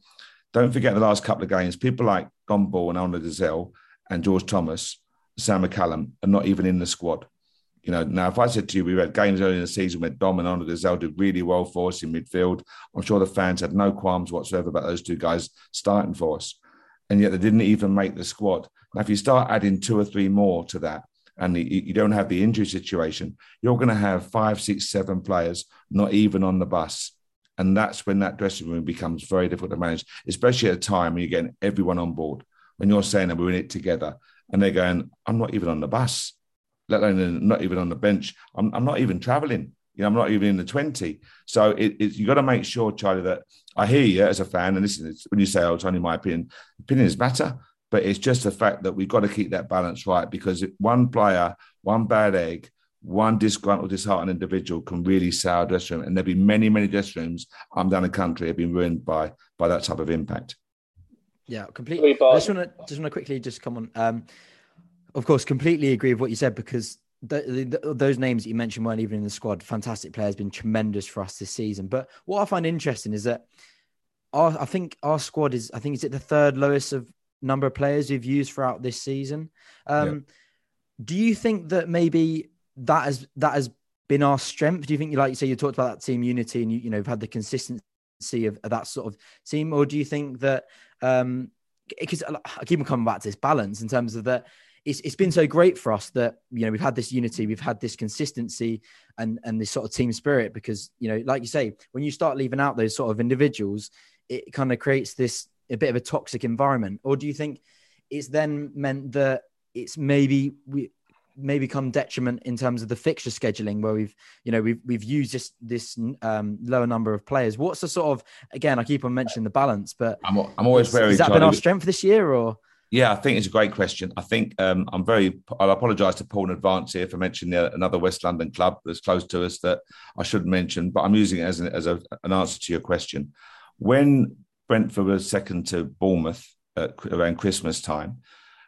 Don't forget the last couple of games, people like Dom Ball and Andre Dozzell and George Thomas, Sam McCallum are not even in the squad. You know, now if I said to you, we had games early in the season where Dom and Dozzell did really well for us in midfield. I'm sure the fans had no qualms whatsoever about those two guys starting for us. And yet they didn't even make the squad. Now, if you start adding two or three more to that, and you don't have the injury situation, you're going to have five, six, seven players not even on the bus. And that's when that dressing room becomes very difficult to manage, especially at a time when you're getting everyone on board. When you're saying that we're in it together and they're going, I'm not even on the bus let alone not even on the bench. I'm, I'm not even traveling. You know, I'm not even in the 20. So it, it, you got to make sure, Charlie, that I hear you as a fan. And listen, when you say, oh, it's only my opinion, opinions matter. But it's just the fact that we've got to keep that balance right because one player, one bad egg, one disgruntled, disheartened individual can really sour a dressing room. And there'll be many, many dressing rooms I'm down the country have been ruined by by that type of impact. Yeah, completely. I just want to just want to quickly just come on. Um, of course, completely agree with what you said because those names that you mentioned weren't even in the squad. Fantastic players, been tremendous for us this season. But what I find interesting is that our, I think our squad is, I think, is it the third lowest of number of players we've used throughout this season. Um, yeah. Do you think that maybe that has that has been our strength? Do you think, like you say, you talked about that team unity and you you know have had the consistency of, of that sort of team, or do you think that um, because I keep on coming back to this balance in terms of that it's, it's been so great for us that you know we've had this unity we've had this consistency and and this sort of team spirit because you know like you say when you start leaving out those sort of individuals it kind of creates this a bit of a toxic environment. Or do you think it's then meant that it's maybe we may become detriment in terms of the fixture scheduling where we've you know we've we've used this this um, lower number of players? What's the sort of again i keep on mentioning the balance but i'm, I'm always very has that been our strength this year or yeah, I think it's a great question. I think um, I'm very. I'll apologise to Paul in advance here for mentioning another West London club that's close to us that I shouldn't mention, but I'm using it as an, as a, an answer to your question. When Brentford was second to Bournemouth at, around Christmas time,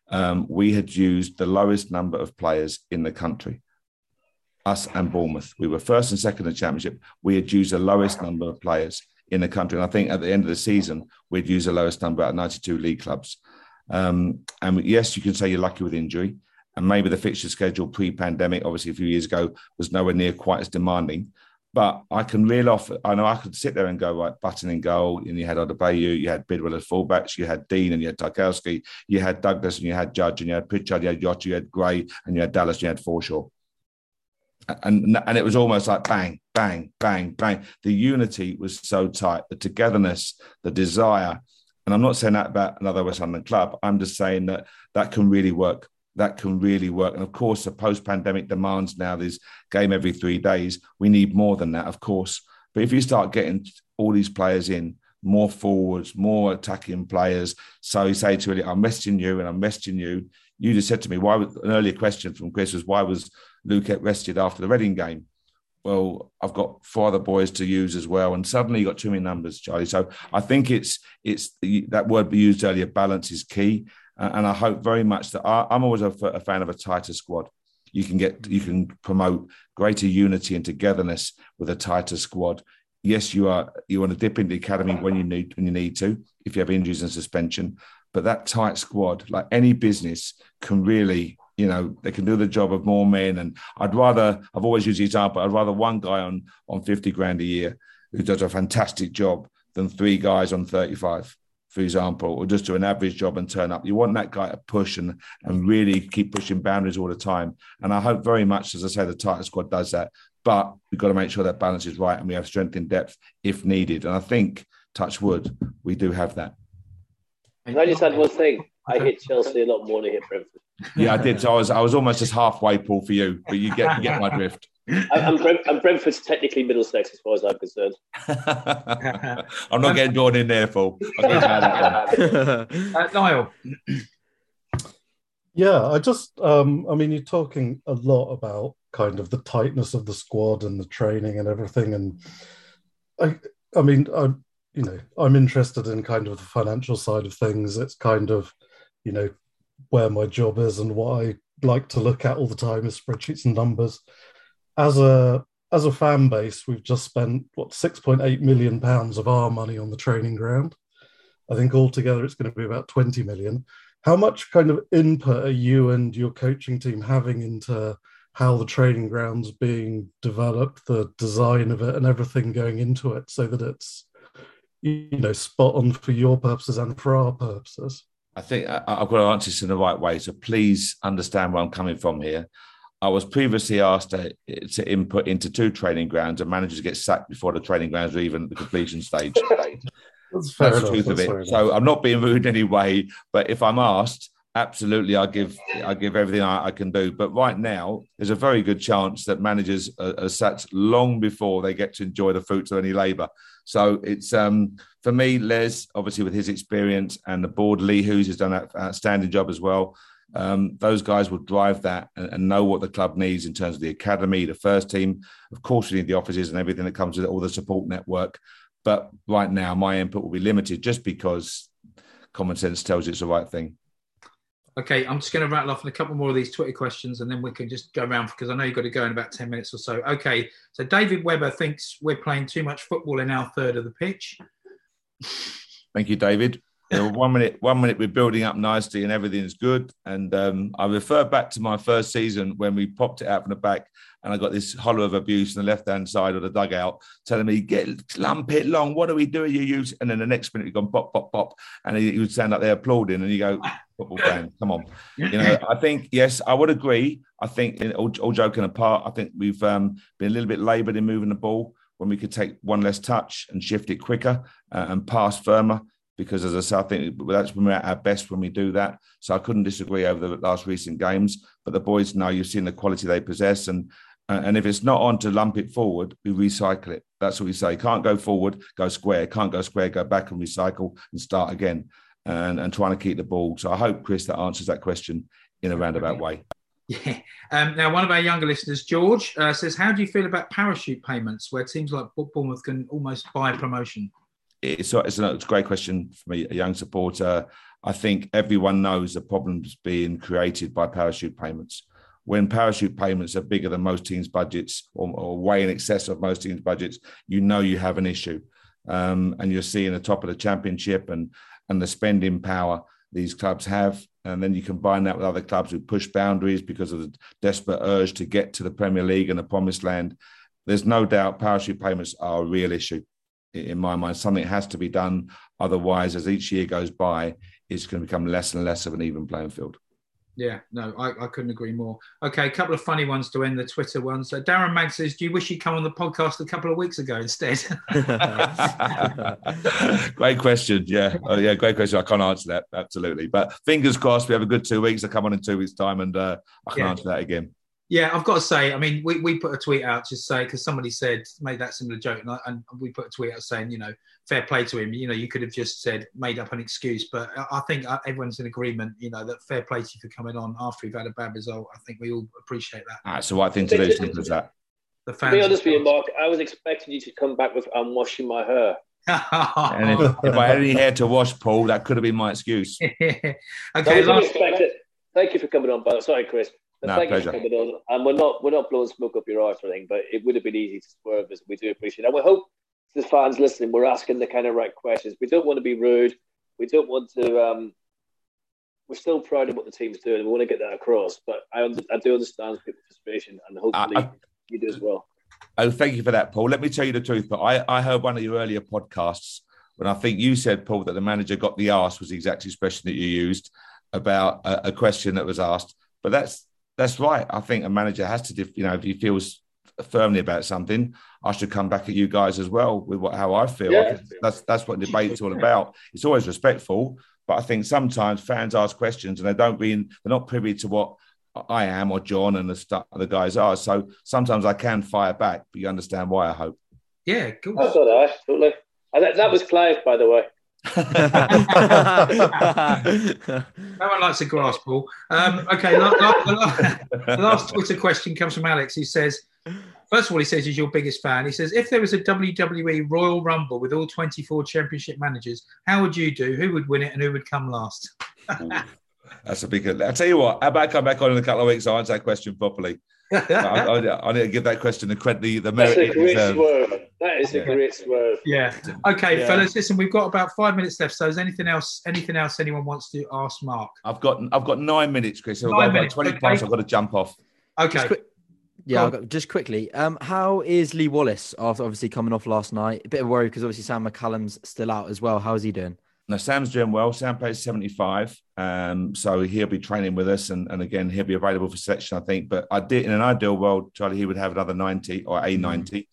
um, we had used the lowest number of players in the country. Us and Bournemouth. We were first and second in the championship. We had used the lowest number of players in the country. And I think at the end of the season, we'd use the lowest number at 92 league clubs. Um, and yes, you can say you're lucky with injury. And maybe the fixture schedule pre pandemic, obviously a few years ago, was nowhere near quite as demanding. But I can reel off, I know I could sit there and go, right, Button in goal, and you had Odubajo, you had Bidwell as fullbacks, you had Dean and you had Tarkowski, you had Douglas and you had Judge and you had Pritchard, you had Jota, you had Gray and you had Dallas, you had Forshaw. And, and it was almost like bang, bang, bang, bang. The unity was so tight, the togetherness, the desire, And I'm not saying that about another West London club. I'm just saying that that can really work. That can really work. And of course, the post pandemic demands now this game every three days. We need more than that, of course. But if you start getting all these players in, more forwards, more attacking players. So you say to Elliot, I'm resting you and I'm resting you. You just said to me, why was an earlier question from Chris was why was Luke rested after the Reading game? Well, I've got four other boys to use as well, and suddenly you've got too many numbers, Charlie. So I think it's it's that word we used earlier. Balance is key, uh, and I hope very much that I, am always a, a fan of a tighter squad. You can get you can promote greater unity and togetherness with a tighter squad yes, you are you want to dip into the academy when you need when you need to if you have injuries and suspension. But that tight squad, like any business, can really, you know, they can do the job of more men. And I'd rather, I've always used the example, I'd rather one guy on on 50 grand a year who does a fantastic job than three guys on 35 for example, or just do an average job and turn up. You want that guy to push and and really keep pushing boundaries all the time. And I hope very much, as I say, the tighter squad does that. But we've got to make sure that balance is right and we have strength in depth if needed. And I think, touch wood, we do have that. And I just had one thing. I hit Chelsea a lot more than I hit Brentford. Yeah, I did. So I was I was almost just halfway, Paul, for you, but you get you get my drift. I'm, Brent, I'm Brentford's technically Middlesex as far as I'm concerned. I'm not getting drawn in there, Paul. uh, Niall. Yeah, I just, um, I mean, you're talking a lot about kind of the tightness of the squad and the training and everything, and I, I mean, I, you know, I'm interested in kind of the financial side of things. It's kind of, you know, where my job is and what I like to look at all the time is spreadsheets and numbers. As a as a fan base, we've just spent what 6.8 million pounds of our money on the training ground. I think altogether it's going to be about 20 million how much kind of input are you and your coaching team having into how the training ground's being developed, the design of it, and everything going into it, so that it's you know spot on for your purposes and for our purposes? I think uh, uh, I've got to answer this in the right way. So please understand where I'm coming from here. I was previously asked to, to input into two training grounds, and managers get sacked before the training grounds are even at the completion stage. That's, That's the truth of it. So I'm not being rude in any way, but if I'm asked, absolutely, I give I give everything I, I, can do. But right now, there's a very good chance that managers are, are sacked long before they get to enjoy the fruits of any labour. So it's um, for me, Les, obviously with his experience and the board, Lee Hoos has done an outstanding job as well. Um, those guys will drive that and, and, know what the club needs in terms of the academy, the first team. Of course, we need the offices and everything that comes with it, all the support network. But right now, my input will be limited just because common sense tells you it's the right thing. Okay, I'm just going to rattle off a couple more of these Twitter questions and then we can just go around because I know you've got to go in about 10 minutes or so. Okay, so David Weber thinks we're playing too much football in our third of the pitch. Thank you, David. You know, one minute, one minute we're building up nicely and everything's good. And um, I refer back to my first season when we popped it out from the back and I got this hollow of abuse on the left hand side of the dugout telling me, get lump it long. What are we doing? You use, and then the next minute you go pop, pop, pop. And he, would stand up there applauding and you go, football fan, come on. You know, I think, yes, I would agree. I think, all, all joking apart, I think we've um, been a little bit laboured in moving the ball when we could take one less touch and shift it quicker uh, and pass firmer because as I said, I think that's when we're at our best when we do that. So I couldn't disagree over the last recent games. But the boys know you've seen the quality they possess, and and if it's not on to lump it forward, we recycle it. That's what we say. Can't go forward, go square. Can't go square, go back and recycle and start again. And, and trying to keep the ball. So I hope, Chris, that answers that question in a roundabout way. Yeah. Um, now, one of our younger listeners, George, uh, says, How do you feel about parachute payments where teams like Bournemouth can almost buy promotion? It's, it's, a, it's a great question for me, a young supporter. I think everyone knows the problems being created by parachute payments when parachute payments are bigger than most teams' budgets or, or way in excess of most teams' budgets, you know you have an issue. Um, and you're seeing the top of the championship and and the spending power these clubs have. And then you combine that with other clubs who push boundaries because of the desperate urge to get to the Premier League and the promised land. There's no doubt parachute payments are a real issue in my mind. Something has to be done. Otherwise, as each year goes by, it's going to become less and less of an even playing field. Yeah, no, I, I couldn't agree more. Okay, a couple of funny ones to end the Twitter ones. So Darren Mag says, "Do you wish you'd come on the podcast a couple of weeks ago instead?" great question. Yeah. Oh, yeah. Great question. I can't answer that. Absolutely. But fingers crossed, we have a good two weeks. I come on in two weeks' time and uh, I can Yeah. answer that again. Yeah, I've got to say, I mean, we, we put a tweet out to say because somebody said made that similar joke, and, I, and we put a tweet out saying, you know, fair play to him. You know, you could have just said made up an excuse, but I I think uh, everyone's in agreement. You know, that fair play to you for coming on after you've had a bad result. I think we all appreciate that. It's the right thing to do. Simple as that. The To be honest with you, Mark, I was expecting you to come back with "I'm washing my hair." And if, if I had any hair to wash, Paul, that could have been my excuse. okay, That last. Thank you for coming on, but sorry, Chris. No, thank pleasure. you for coming on. And we're not we're not blowing smoke up your arse or anything, but it would have been easy to swerve us. We do appreciate it. And we hope the fans listening, we're asking the kind of right questions. We don't want to be rude. We don't want to. Um, we're still proud of what the team's doing. and We want to get that across. But I, I do understand people's frustration, and hopefully I- I- you do as well. Oh, thank you for that, Paul. Let me tell you the truth, but I, I heard one of your earlier podcasts when I think you said, Paul, that the manager got the arse was the exact expression that you used about a, a question that was asked. But that's that's right. I think a manager has to, def- you know, if he feels firmly about something, I should come back at you guys as well with what how I feel. Yeah. that's that's what debate's all about. It's always respectful, but I think sometimes fans ask questions and they don't mean they're not privy to what I am or John and the stu- the guys are. So sometimes I can fire back, but you understand why. I hope. yeah, cool. That's all right, totally. And that, that was Clive, by the way. No one likes a grass ball. Um, okay, la- la- la- the last Twitter question comes from Alex. He says, first of all, he says he's your biggest fan. He says, if there was a WWE Royal Rumble with all 24 championship managers, how would you do? Who would win it and who would come last? That's a big. I'll tell you what. How about come back on in a couple of weeks? I'll answer that question properly. I, I, I need to give that question the credit, the, the That's merit a great deserves. swerve. That is a Yeah. great swerve. yeah. Okay, Yeah. fellas, listen, we've got about five minutes left. So is anything else anything else anyone wants to ask Mark? I've got I've got nine minutes, Chris. I've Nine got minutes, twenty okay. past. I've got to jump off. Okay. Just quick, yeah, I've got- just quickly. Um, how is Lee Wallace after obviously coming off last night? A bit of worry because obviously Sam McCallum's still out as well. How's he doing? Now Sam's doing well. Sam plays seventy five, um, so he'll be training with us, and, and again he'll be available for selection, I think. But I did in an ideal world, Charlie, he would have another ninety or a ninety,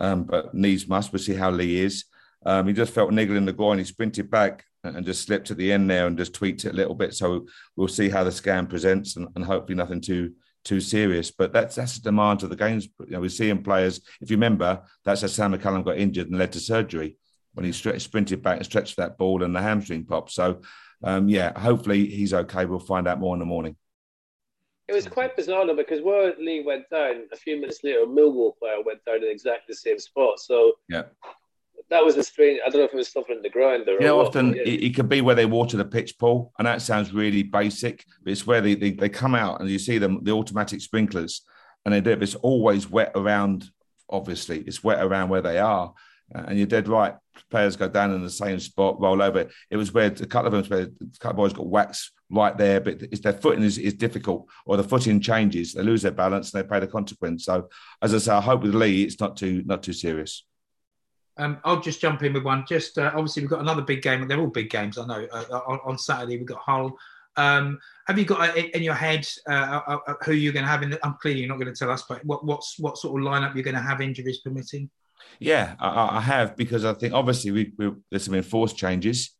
um, but needs must. We'll see how Lee is. Um, he just felt niggle in the groin. He sprinted back and and just slipped at the end there and just tweaked it a little bit. So we'll see how the scan presents, and, and hopefully nothing too too serious. But that's that's the demand of the games. You know, we're seeing players. If you remember, that's how Sam McCallum got injured and led to surgery when he stretched, sprinted back and stretched that ball and the hamstring popped. So, um, yeah, hopefully he's okay. We'll find out more in the morning. It was quite bizarre though, because where Lee went down, a few minutes later, a Millwall player went down in exactly the same spot. So Yeah. that was a strange. I don't know if it was something in the ground or know, what, often yeah. it, it could be where they water the pitch, Paul, and that sounds really basic, but it's where they, they, they come out and you see them, the automatic sprinklers, and they do it. It's always wet around, obviously, it's wet around where they are. Uh, and you're dead right. Players go down in the same spot, roll over. It was where a couple of them, where a couple of boys got waxed right there, but it's their footing is, is difficult, or the footing changes. They lose their balance and they pay the consequence. So, as I say, I hope with Lee, it's not too not too serious. Um, I'll just jump in with one. Just uh, obviously, we've got another big game. They're all big games, I know. Uh, on, on Saturday, we've got Hull. Um, have you got uh, in your head uh, uh, uh, who you're going to have in? The, I'm clearly you're not going to tell us, but what what's what sort of lineup you're going to have, injuries permitting? Yeah, I, I have because I think obviously we, we, there's some enforced changes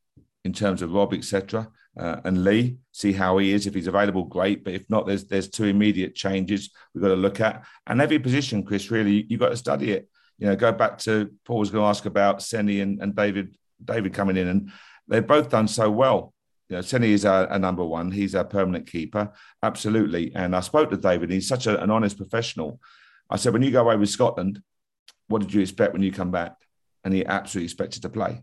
in terms of Rob, etc. Uh, and Lee, see how he is. If he's available, great. But if not, there's there's two immediate changes we've got to look at. And every position, Chris, really, you've got to study it. You know, go back to Paul was going to ask about Seny and, and David David coming in, and they've both done so well. You know, Seny is our, our number one. He's our permanent keeper, absolutely. And I spoke to David. He's such a, an honest professional. I said, when you go away with Scotland, what did you expect when you come back? And he absolutely expected to play.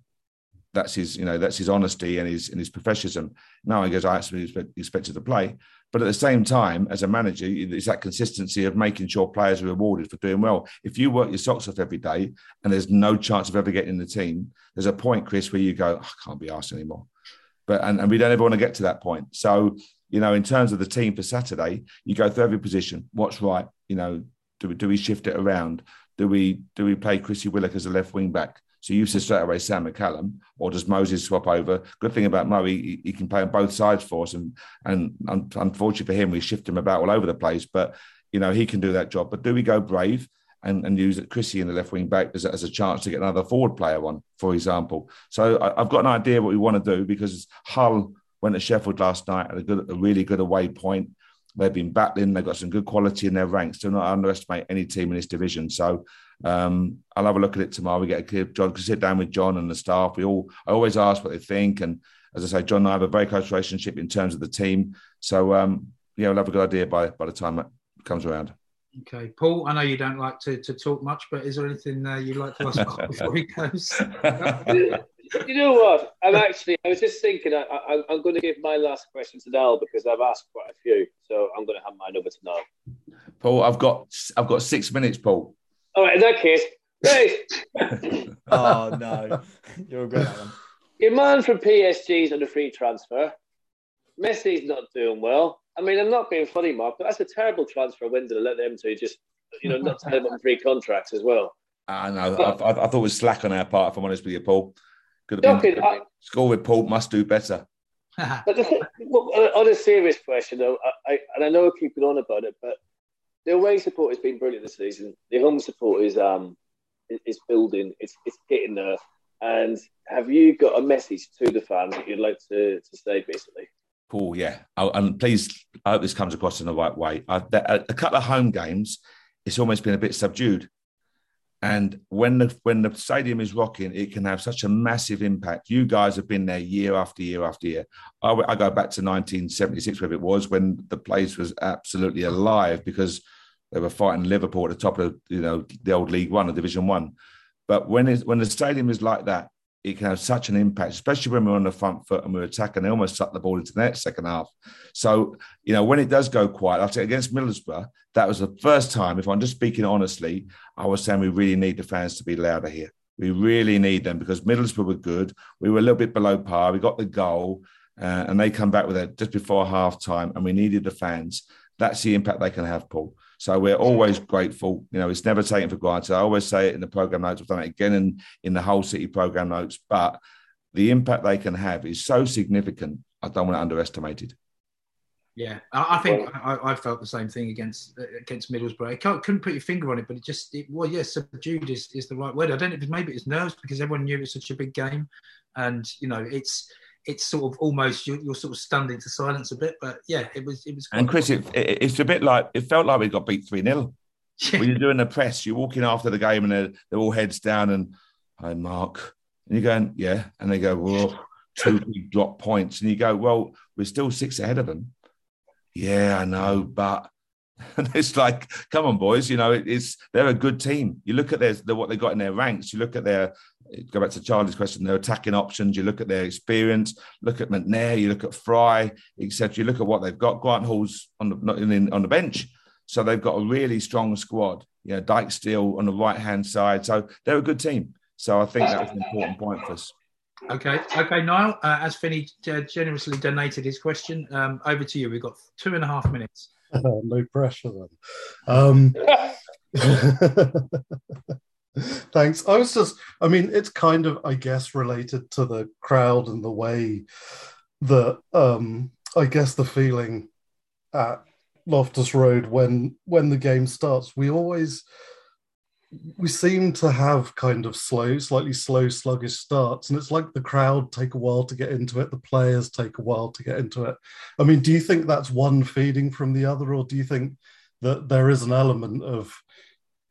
That's his, you know, that's his honesty and his and his professionalism. Now he goes, I expect, expected to play. But at the same time, as a manager, it's that consistency of making sure players are rewarded for doing well. If you work your socks off every day and there's no chance of ever getting in the team, there's a point, Chris, where you go, "Oh, I can't be asked anymore. But and, and we don't ever want to get to that point. So, you know, in terms of the team for Saturday, you go through every position. What's right? You know, do we, do we shift it around? Do we do we play Chrissy Willock as a left wing back? So you said straight away Sam McCallum, or does Moses swap over? Good thing about Murray, he, he can play on both sides for us, and and unfortunately for him, we shift him about all over the place. But you know he can do that job. But do we go brave? and, and use Chrissy in the left wing back as, as a chance to get another forward player on, for example. So I, have got an idea what we want to do because Hull went to Sheffield last night at a good, a really good away point. They've been battling. They've got some good quality in their ranks. Do not underestimate any team in this division. So um, I'll have a look at it tomorrow. We get a clear John can sit down with John and the staff. We all I always ask what they think, and as I say, John and I have a very close relationship in terms of the team. So um, yeah, we'll have a good idea by by the time it comes around. Okay, Paul. I know you don't like to, to talk much, but is there anything uh, you'd like to ask before he goes? you know what? I'm actually. I was just thinking. I, I, I'm going to give my last question to Niall because I've asked quite a few, so I'm going to have mine over to Niall. Paul, I've got I've got six minutes, Paul. All right. In that case, right. oh no, you're a great one. Your man from PSG's on a free transfer. Messi's not doing well. I mean, I'm not being funny, Mark, but that's a terrible transfer window to let them two just, you know, not tell them on free contracts as well. I know. I, I, I, thought it was slack on our part, if I'm honest with you, Paul. Could have been, I, score with Paul must do better. but the, on a serious question, though, I, and I know I keep on about it, but the away support has been brilliant this season. The home support is um is building. It's it's getting there. And have you got a message to the fans that you'd like to, to say, basically? Paul, yeah, oh, and please, I hope this comes across in the right way. I, a couple of home games, it's almost been a bit subdued, and when the when the stadium is rocking, it can have such a massive impact. You guys have been there year after year after year. I, I go back to 1976, where it was when the place was absolutely alive because they were fighting Liverpool at the top of you know the old League One or Division One. But when it, when the stadium is like that, it can have such an impact, especially when we're on the front foot and we're attacking. They almost suck the ball into the net second half. So, you know, when it does go quiet, I'll say against Middlesbrough, that was the first time, if I'm just speaking honestly, I was saying we really need the fans to be louder here. We really need them because Middlesbrough were good. We were a little bit below par. We got the goal uh, and they come back with it just before half time and we needed the fans. That's the impact they can have, Paul. So we're always grateful. You know, it's never taken for granted. I always say it in the program notes. I've done it again in, in the whole city program notes. But the impact they can have is so significant. I don't want to underestimate it. Yeah, I, think I, I, felt the same thing against against Middlesbrough. I couldn't put your finger on it, but it just it, well, yes, yeah, subdued is, is the right word. I don't know if maybe it's nerves because everyone knew it was such a big game, and you know it's it's sort of almost you're, you're, sort of stunned into silence a bit. But yeah, it was it was. And Chris, it, it, it's a bit like it felt like we got beat three 0 yeah. When you're doing the press, you're walking after the game and they're, they're all heads down and hi Mark, and you're going yeah, and they go well two big drop points, and you go well we're still six ahead of them. Yeah, I know, but and it's like, come on, boys. You know, it's they're a good team. You look at their, their, what they got in their ranks. You look at their go back to Charlie's question. Their attacking options. You look at their experience. Look at McNair. You look at Fry, etc. You look at what they've got. Grant Hall's on the in, on the bench, so they've got a really strong squad. You know, Dyke still on the right hand side. So they're a good team. So I think that was an important point for us. Okay, okay, Niall. Uh, as Finney uh, generously donated his question, um, over to you. We've got two and a half minutes. no pressure then. Um, thanks. I was just, I mean, it's kind of, I guess, related to the crowd and the way that, um, I guess, the feeling at Loftus Road when when the game starts. We always we seem to have kind of slow, slightly slow, sluggish starts, and it's like the crowd take a while to get into it, the players take a while to get into it. I mean, do you think that's one feeding from the other, or do you think that there is an element of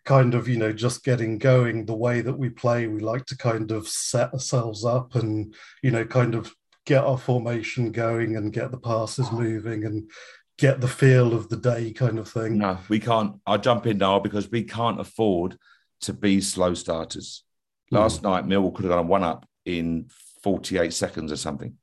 kind of, you know, just getting going the way that we play? We like to kind of set ourselves up and, you know, kind of get our formation going and get the passes moving and get the feel of the day kind of thing. No, we can't. I'll jump in now because we can't afford to be slow starters. Last mm. night, Millwall could have done one up in 48 seconds or something.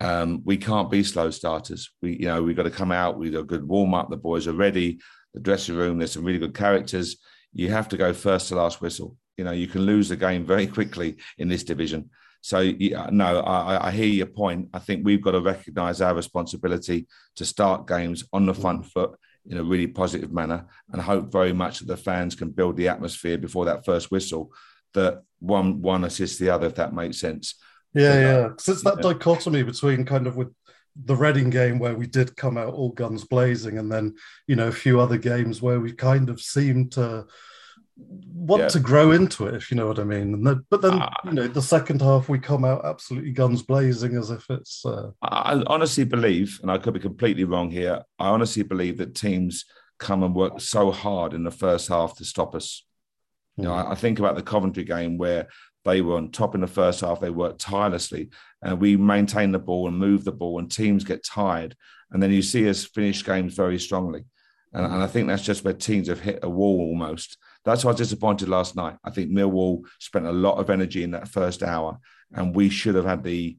Um, we can't be slow starters. We, you know, we've got to come out. Got a good warm up. The boys are ready. The dressing room, there's some really good characters. You have to go first to last whistle. You know, you can lose the game very quickly in this division. So, yeah, no, I, I hear your point. I think we've got to recognise our responsibility to start games on the front foot in a really positive manner, and hope very much that the fans can build the atmosphere before that first whistle. That one one assists the other, if that makes sense. Yeah, uh, yeah. Because it's that yeah. dichotomy between kind of with the Reading game where we did come out all guns blazing, and then you know a few other games where we kind of seemed to want Yeah. to grow into it, if you know what I mean. And then, but then Ah. you know the second half we come out absolutely guns blazing as if it's uh, I honestly believe, and I could be completely wrong here, I honestly believe that teams come and work so hard in the first half to stop us. You know, I, I think about the Coventry game where they were on top in the first half, they worked tirelessly, and we maintain the ball and move the ball, and teams get tired. And then you see us finish games very strongly. And, and I think that's just where teams have hit a wall almost. That's why I was disappointed last night. I think Millwall spent a lot of energy in that first hour, and we should have had the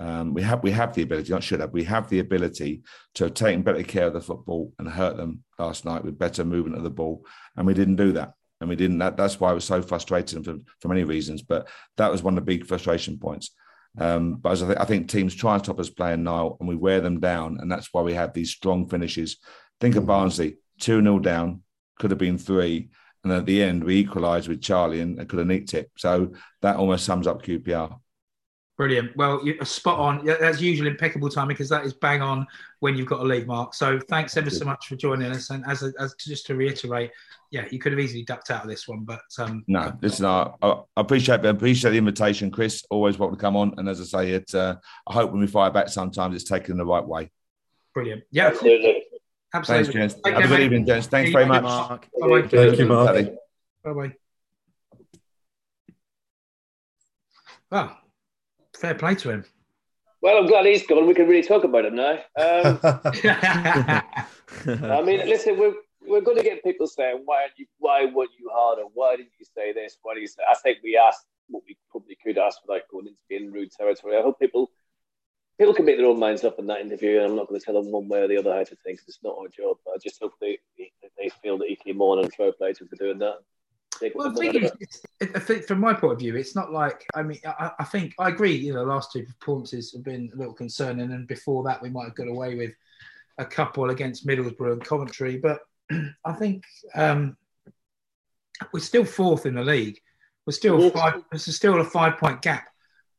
um, we have we have the ability, not should have, we have the ability to have taken better care of the football and hurt them last night with better movement of the ball, and we didn't do that. And we didn't. That, that's why I was so frustrated for, for many reasons. But that was one of the big frustration points. Um, but as I, th- I think teams try and stop us playing Niall, and we wear them down, and that's why we have these strong finishes. Think of Barnsley, two 0 down, could have been three, and at the end we equalised with Charlie and could have nicked it. So that almost sums up QPR. Brilliant. Well, you, spot on. Yeah, That's usually impeccable timing because that is bang on when you've got a league mark. So thanks ever so much for joining us. And as, as just to reiterate, yeah, you could have easily ducked out of this one, but um, No, listen, I, I appreciate I appreciate the invitation, Chris. Always welcome to come on. And as I say, it uh, I hope when we fire back, sometimes it's taken the right way. brilliant. Yeah, Absolutely. absolutely. Thanks, gents. Take Have a good mate. evening, gents. Thanks very much. Mark. Bye-bye. Thank you, Mark. Bye bye. Well, fair play to him. Well, I'm glad he's gone. We can really talk about him now. Um, I mean, listen, we're we're going to get people saying, "Why aren't you? Why weren't you harder? Why didn't you say this? Why did you say?" I think we asked what we probably could ask without going into being rude territory. I hope people people can make their own minds up in that interview, and I'm not going to tell them one way or the other how to think. it's not our job. But I just hope they they feel that he came on and fair play to him for doing that. Well, the thing is, it's, it, I think from my point of view, it's not like I mean, I, I think I agree. You know, the last two performances have been a little concerning, and before that, we might have got away with a couple against Middlesbrough and Coventry. But I think um, we're still fourth in the league. We're still Yes. five. There's still a five-point gap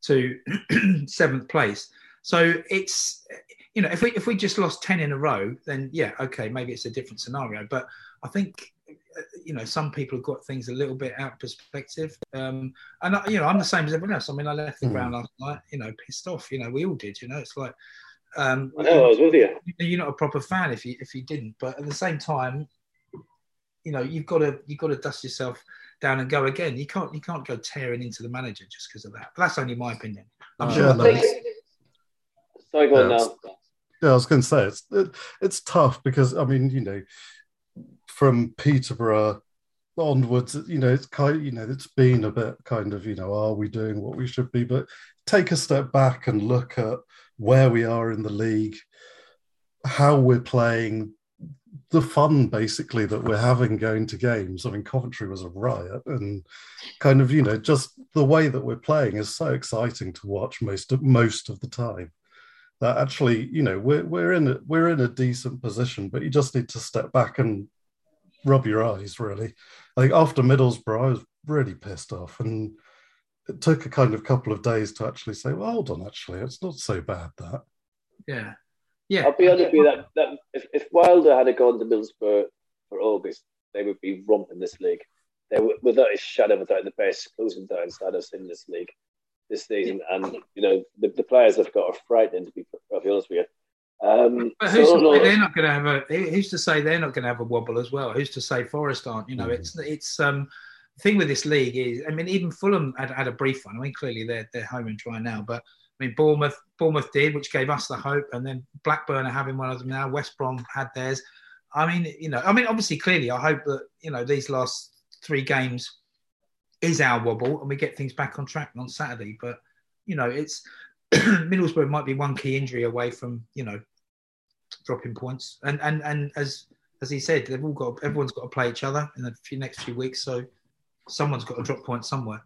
to seventh place. So it's you know, if we if we just lost ten in a row, then yeah, okay, maybe it's a different scenario. But I think you know some people have got things a little bit out of perspective. Um, and I, you know, I'm the same as everyone else. I mean, I left the Mm. ground last night, you know, pissed off. You know, we all did. You know, it's like um, I know, I was with you. you're not a proper fan if you if you didn't. But at the same time, you know, you've got to you've got to dust yourself down and go again. You can't you can't go tearing into the manager just because of that. But that's only my opinion. I'm sure. Yeah, others- Sorry, go on Yeah, now. Yeah, I was going to say it's it, it's tough because I mean, you know, from Peterborough onwards, you know, it's kind, you know, it's been a bit kind of, you know, are we doing what we should be? But take a step back and look at where we are in the league, how we're playing, the fun basically that we're having going to games. I mean, Coventry was a riot, and kind of, you know, just the way that we're playing is so exciting to watch most of, most of the time that actually, you know, we're we're in a we're in a decent position, but you just need to step back and rub your eyes. Really, like after Middlesbrough, I was really pissed off, and it took a kind of couple of days to actually say, "Well, hold on, actually, it's not so bad." That Yeah, yeah. I'll be honest with you that, that if, if Wilder had gone to Middlesbrough for August, they would be romping this league. They would, without a shadow of a doubt, the best closing down side us in this league this season. And you know, the, the players they've got are frightening to be perfectly honest with you. Um, But who's I to say they're not going to have a? Who's to say they're not going to have a wobble as well? Who's to say Forest aren't? You know, Mhm. it's it's um the thing with this league is, I mean, even Fulham had, had a brief one. I mean, clearly they're they're home and dry now, but I mean, Bournemouth Bournemouth did, which gave us the hope, and then Blackburn are having one of them now. West Brom had theirs. I mean, you know, I mean, obviously, clearly, I hope that you know these last three games is our wobble, and we get things back on track on Saturday. But you know, it's Middlesbrough might be one key injury away from you know dropping points. And and and as as he said, they've all got everyone's got to play each other in the few next few weeks. So someone's got to drop points somewhere.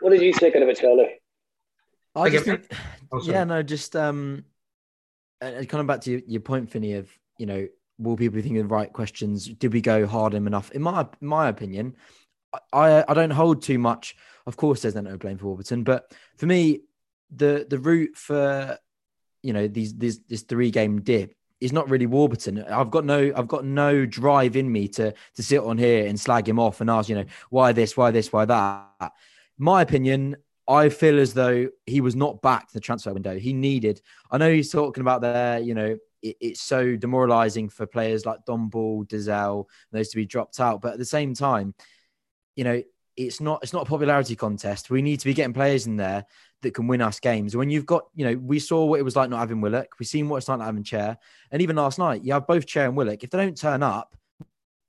What did you think of it, Charlie? I Like just think, Oh, yeah, no, just um, and and coming back to your, your point, Finney, of you know will people be thinking the right questions? Did we go hard enough? In my in my opinion, I I don't hold too much. Of course, there's no blame for Warburton, but for me, the the route for you know these these this three game dip is not really Warburton. I've got no I've got no drive in me to to sit on here and slag him off and ask you know why this why this why that. My opinion, I feel as though he was not back the transfer window. He needed. I know he's talking about there. You know, it, it's so demoralising for players like Dom Ball, Dozzell, those to be dropped out. But at the same time, you know, it's not it's not a popularity contest. We need to be getting players in there that can win us games. When you've got, you know, we saw what it was like not having Willock. We've seen what it's like not having Chair. And even last night, you have both Chair and Willock. If they don't turn up,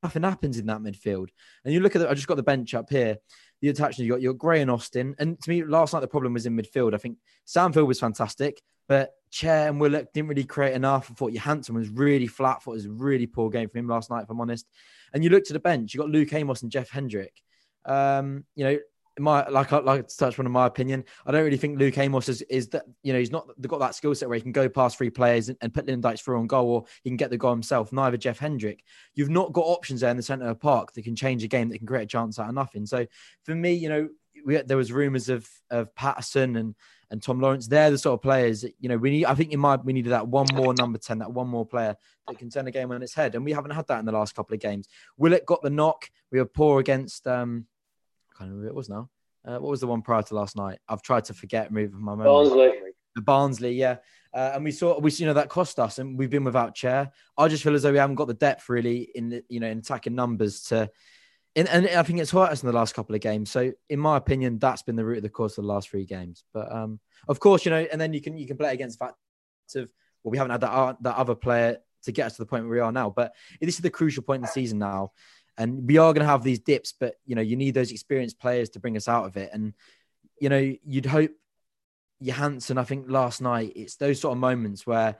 nothing happens in that midfield. And you look at the, I just got the bench up here. The attachment you got your Gray and Austin. And to me, last night the problem was in midfield. I think Sam Field was fantastic, but Chair and Willock didn't really create enough. I thought Johansen was really flat. I thought it was a really poor game for him last night, if I'm honest. And you look to the bench, you got Luke Amos and Jeff Hendrick. Um, you know, my like I like to touch on in my opinion, I don't really think Luke Amos is, is that you know he's not got that skill set where he can go past three players and, and put Lyndon through on goal or he can get the goal himself. Neither Jeff Hendrick. You've not got options there in the centre of the park that can change a game that can create a chance out of nothing. So for me, you know, we, there was rumours of of Patterson and and Tom Lawrence. They're the sort of players that, you know we need. I think in my we needed that one more number ten, that one more player that can turn a game on its head, and we haven't had that in the last couple of games. Willock got the knock. We were poor against. um can't remember who it was now. Uh, what was the one prior to last night? I've tried to forget, move from my memory. Barnsley. The Barnsley, yeah. Uh, and we saw, we you know that cost us, and we've been without Chair. I just feel as though we haven't got the depth really in the, you know in attacking numbers to, in, and I think it's hurt us in the last couple of games. So in my opinion, that's been the root of the course of the last three games. But um, of course, you know, and then you can you can play against fact of well, we haven't had that uh, that other player to get us to the point where we are now. But this is the crucial point in the season now, and we are going to have these dips. But you know, you need those experienced players to bring us out of it. And you know, you'd hope Johansen, I think last night, it's those sort of moments where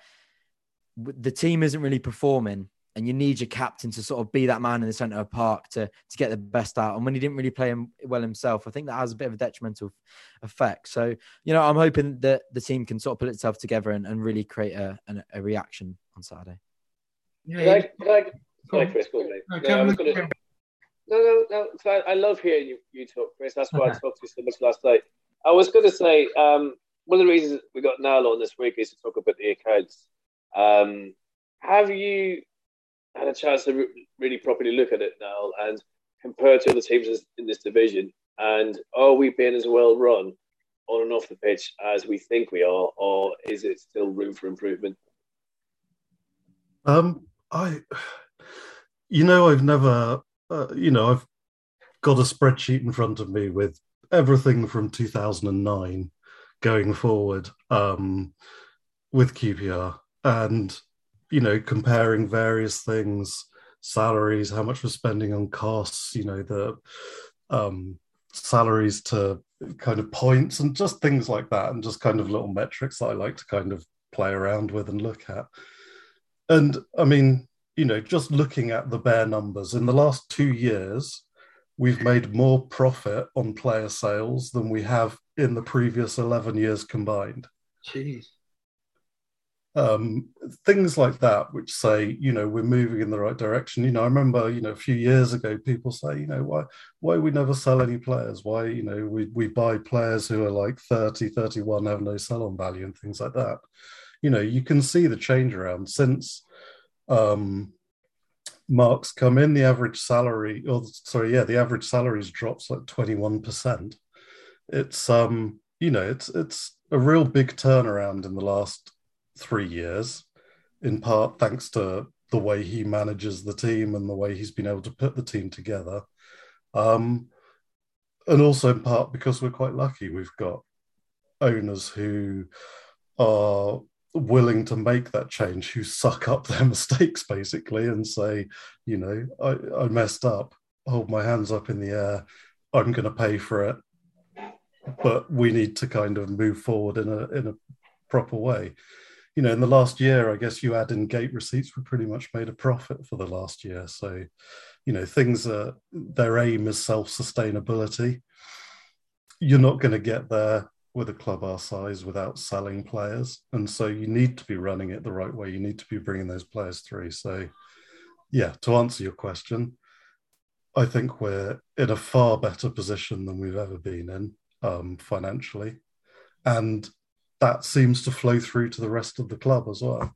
the team isn't really performing and you need your captain to sort of be that man in the centre of the park to, to get the best out. And when he didn't really play him well himself, I think that has a bit of a detrimental effect. So, you know, I'm hoping that the team can sort of put itself together and, and really create a, a, a reaction on Saturday. Yeah, can I, can I, sorry, Chris, go on, No, no, I gonna, no, no, no. I, I love hearing you, you talk, Chris. That's why I talked to you so much last night. I was going to say um, one of the reasons we got Niall on this week is to talk about the accounts. Um, have you had a chance to re- really properly look at it now and compare to other teams in this division? And are we being as well run on and off the pitch as we think we are, or is it still room for improvement? Um, I, you know, I've never, uh, you know, I've got a spreadsheet in front of me with everything from 2009 going forward um, with QPR and, you know, comparing various things, salaries, how much we're spending on costs, you know, the um, salaries to kind of points and just things like that, and just kind of little metrics that I like to kind of play around with and look at. And I mean, you know, just looking at the bare numbers in the last two years, we've made more profit on player sales than we have in the previous 11 years combined. Jeez. Um, things like that, which say, you know, we're moving in the right direction. You know, I remember, you know, a few years ago, people say, you know, why, why we never sell any players? Why, you know, we, we buy players who are like 30, 31, have no sell on value and things like that. You know, you can see the change around since um, Mark's come in, the average salary, or sorry, yeah, the average salaries drops like 21%. It's, um, you know, it's, it's a real big turnaround in the last three years, in part thanks to the way he manages the team and the way he's been able to put the team together. Um, and also in part because we're quite lucky. We've got owners who are willing to make that change, who suck up their mistakes basically and say, you know, I, I messed up, hold my hands up in the air, I'm going to pay for it. But we need to kind of move forward in a in a proper way you know, in the last year, I guess you add in gate receipts, we pretty much made a profit for the last year. So, you know, things are their aim is self sustainability. You're not going to get there with a club our size without selling players. And so you need to be running it the right way. You need to be bringing those players through. So, yeah, to answer your question, I think we're in a far better position than we've ever been in um, financially, and that seems to flow through to the rest of the club as well.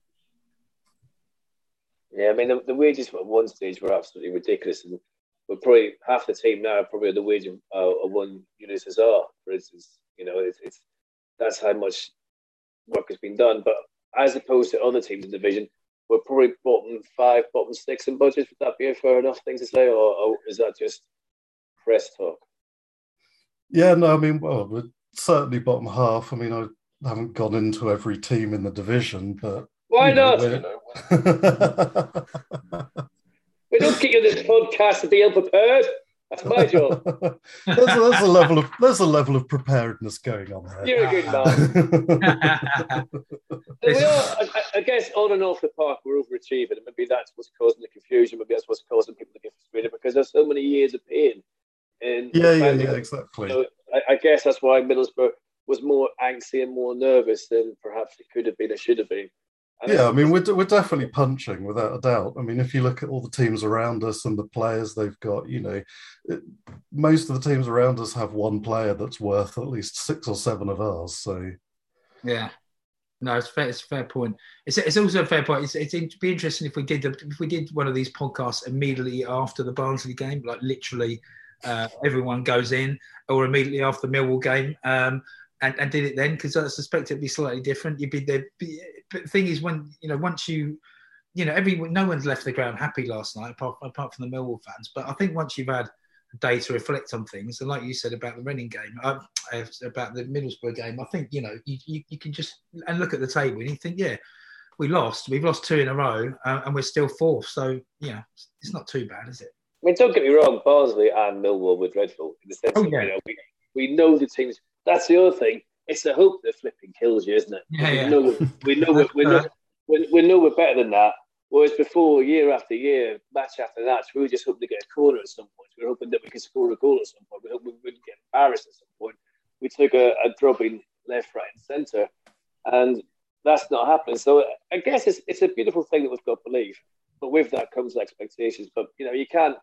Yeah, I mean the, the wages at one stage were absolutely ridiculous, and we're probably half the team now probably the wage of, uh, one Julio Cesar, for instance. You know, it's, it's that's how much work has been done. But as opposed to other teams in the division, we're probably bottom five, bottom six in budget. Would that be a fair enough thing to say, or, or is that just press talk? Yeah, no, I mean, well, we're certainly bottom half. I mean, I haven't gone into every team in the division, but Why you know, not? we're- We don't get you this podcast to be ill prepared. That's my job. there's, a, there's a level of there's a level of preparedness going on there. You're a good man. we are, I, I guess, on and off the park, we're overachieving, and maybe that's what's causing the confusion. Maybe that's what's causing people to get frustrated because there's so many years of pain. In yeah, yeah, yeah, exactly. So I, I guess that's why Middlesbrough was more angsty and more nervous than perhaps it could have been or should have been. Yeah, I mean, we're, we're definitely punching without a doubt. I mean, if you look at all the teams around us and the players they've got, you know, it, most of the teams around us have one player that's worth at least six or seven of ours. So, Yeah. No, it's fair. It's a fair point. It's, it's also a fair point. It's, it's it'd be interesting if we did the, if we did one of these podcasts immediately after the Barnsley game, like literally uh, everyone goes in, or immediately after the Millwall game, um, and, and did it then because I suspect it'd be slightly different. You'd be there. But the thing is, when you know, once you, you know, everyone, no one's left the ground happy last night apart, apart from the Millwall fans. But I think once you've had a day to reflect on things, and like you said about the Reading game, uh, uh, about the Middlesbrough game, I think you know you, you, you can just and look at the table and you think, yeah, we lost, we've lost two in a row, uh, and we're still fourth. So yeah, it's not too bad, is it? I mean, don't get me wrong, Barnsley and Millwall were dreadful in the sense Oh, of, yeah. you know, we, we know the teams. That's the other thing. It's the hope that flipping kills you, isn't it? Yeah, we yeah. know we're, we know we're, we know we, we know we're better than that. Whereas before, year after year, match after match, we were just hoping to get a corner at some point. We were hoping that we could score a goal at some point. We hoped we wouldn't get embarrassed at some point. We took a, a drubbing left, right, and centre, and that's not happening. So I guess it's it's a beautiful thing that we've got belief, but with that comes expectations. But you know, you can't.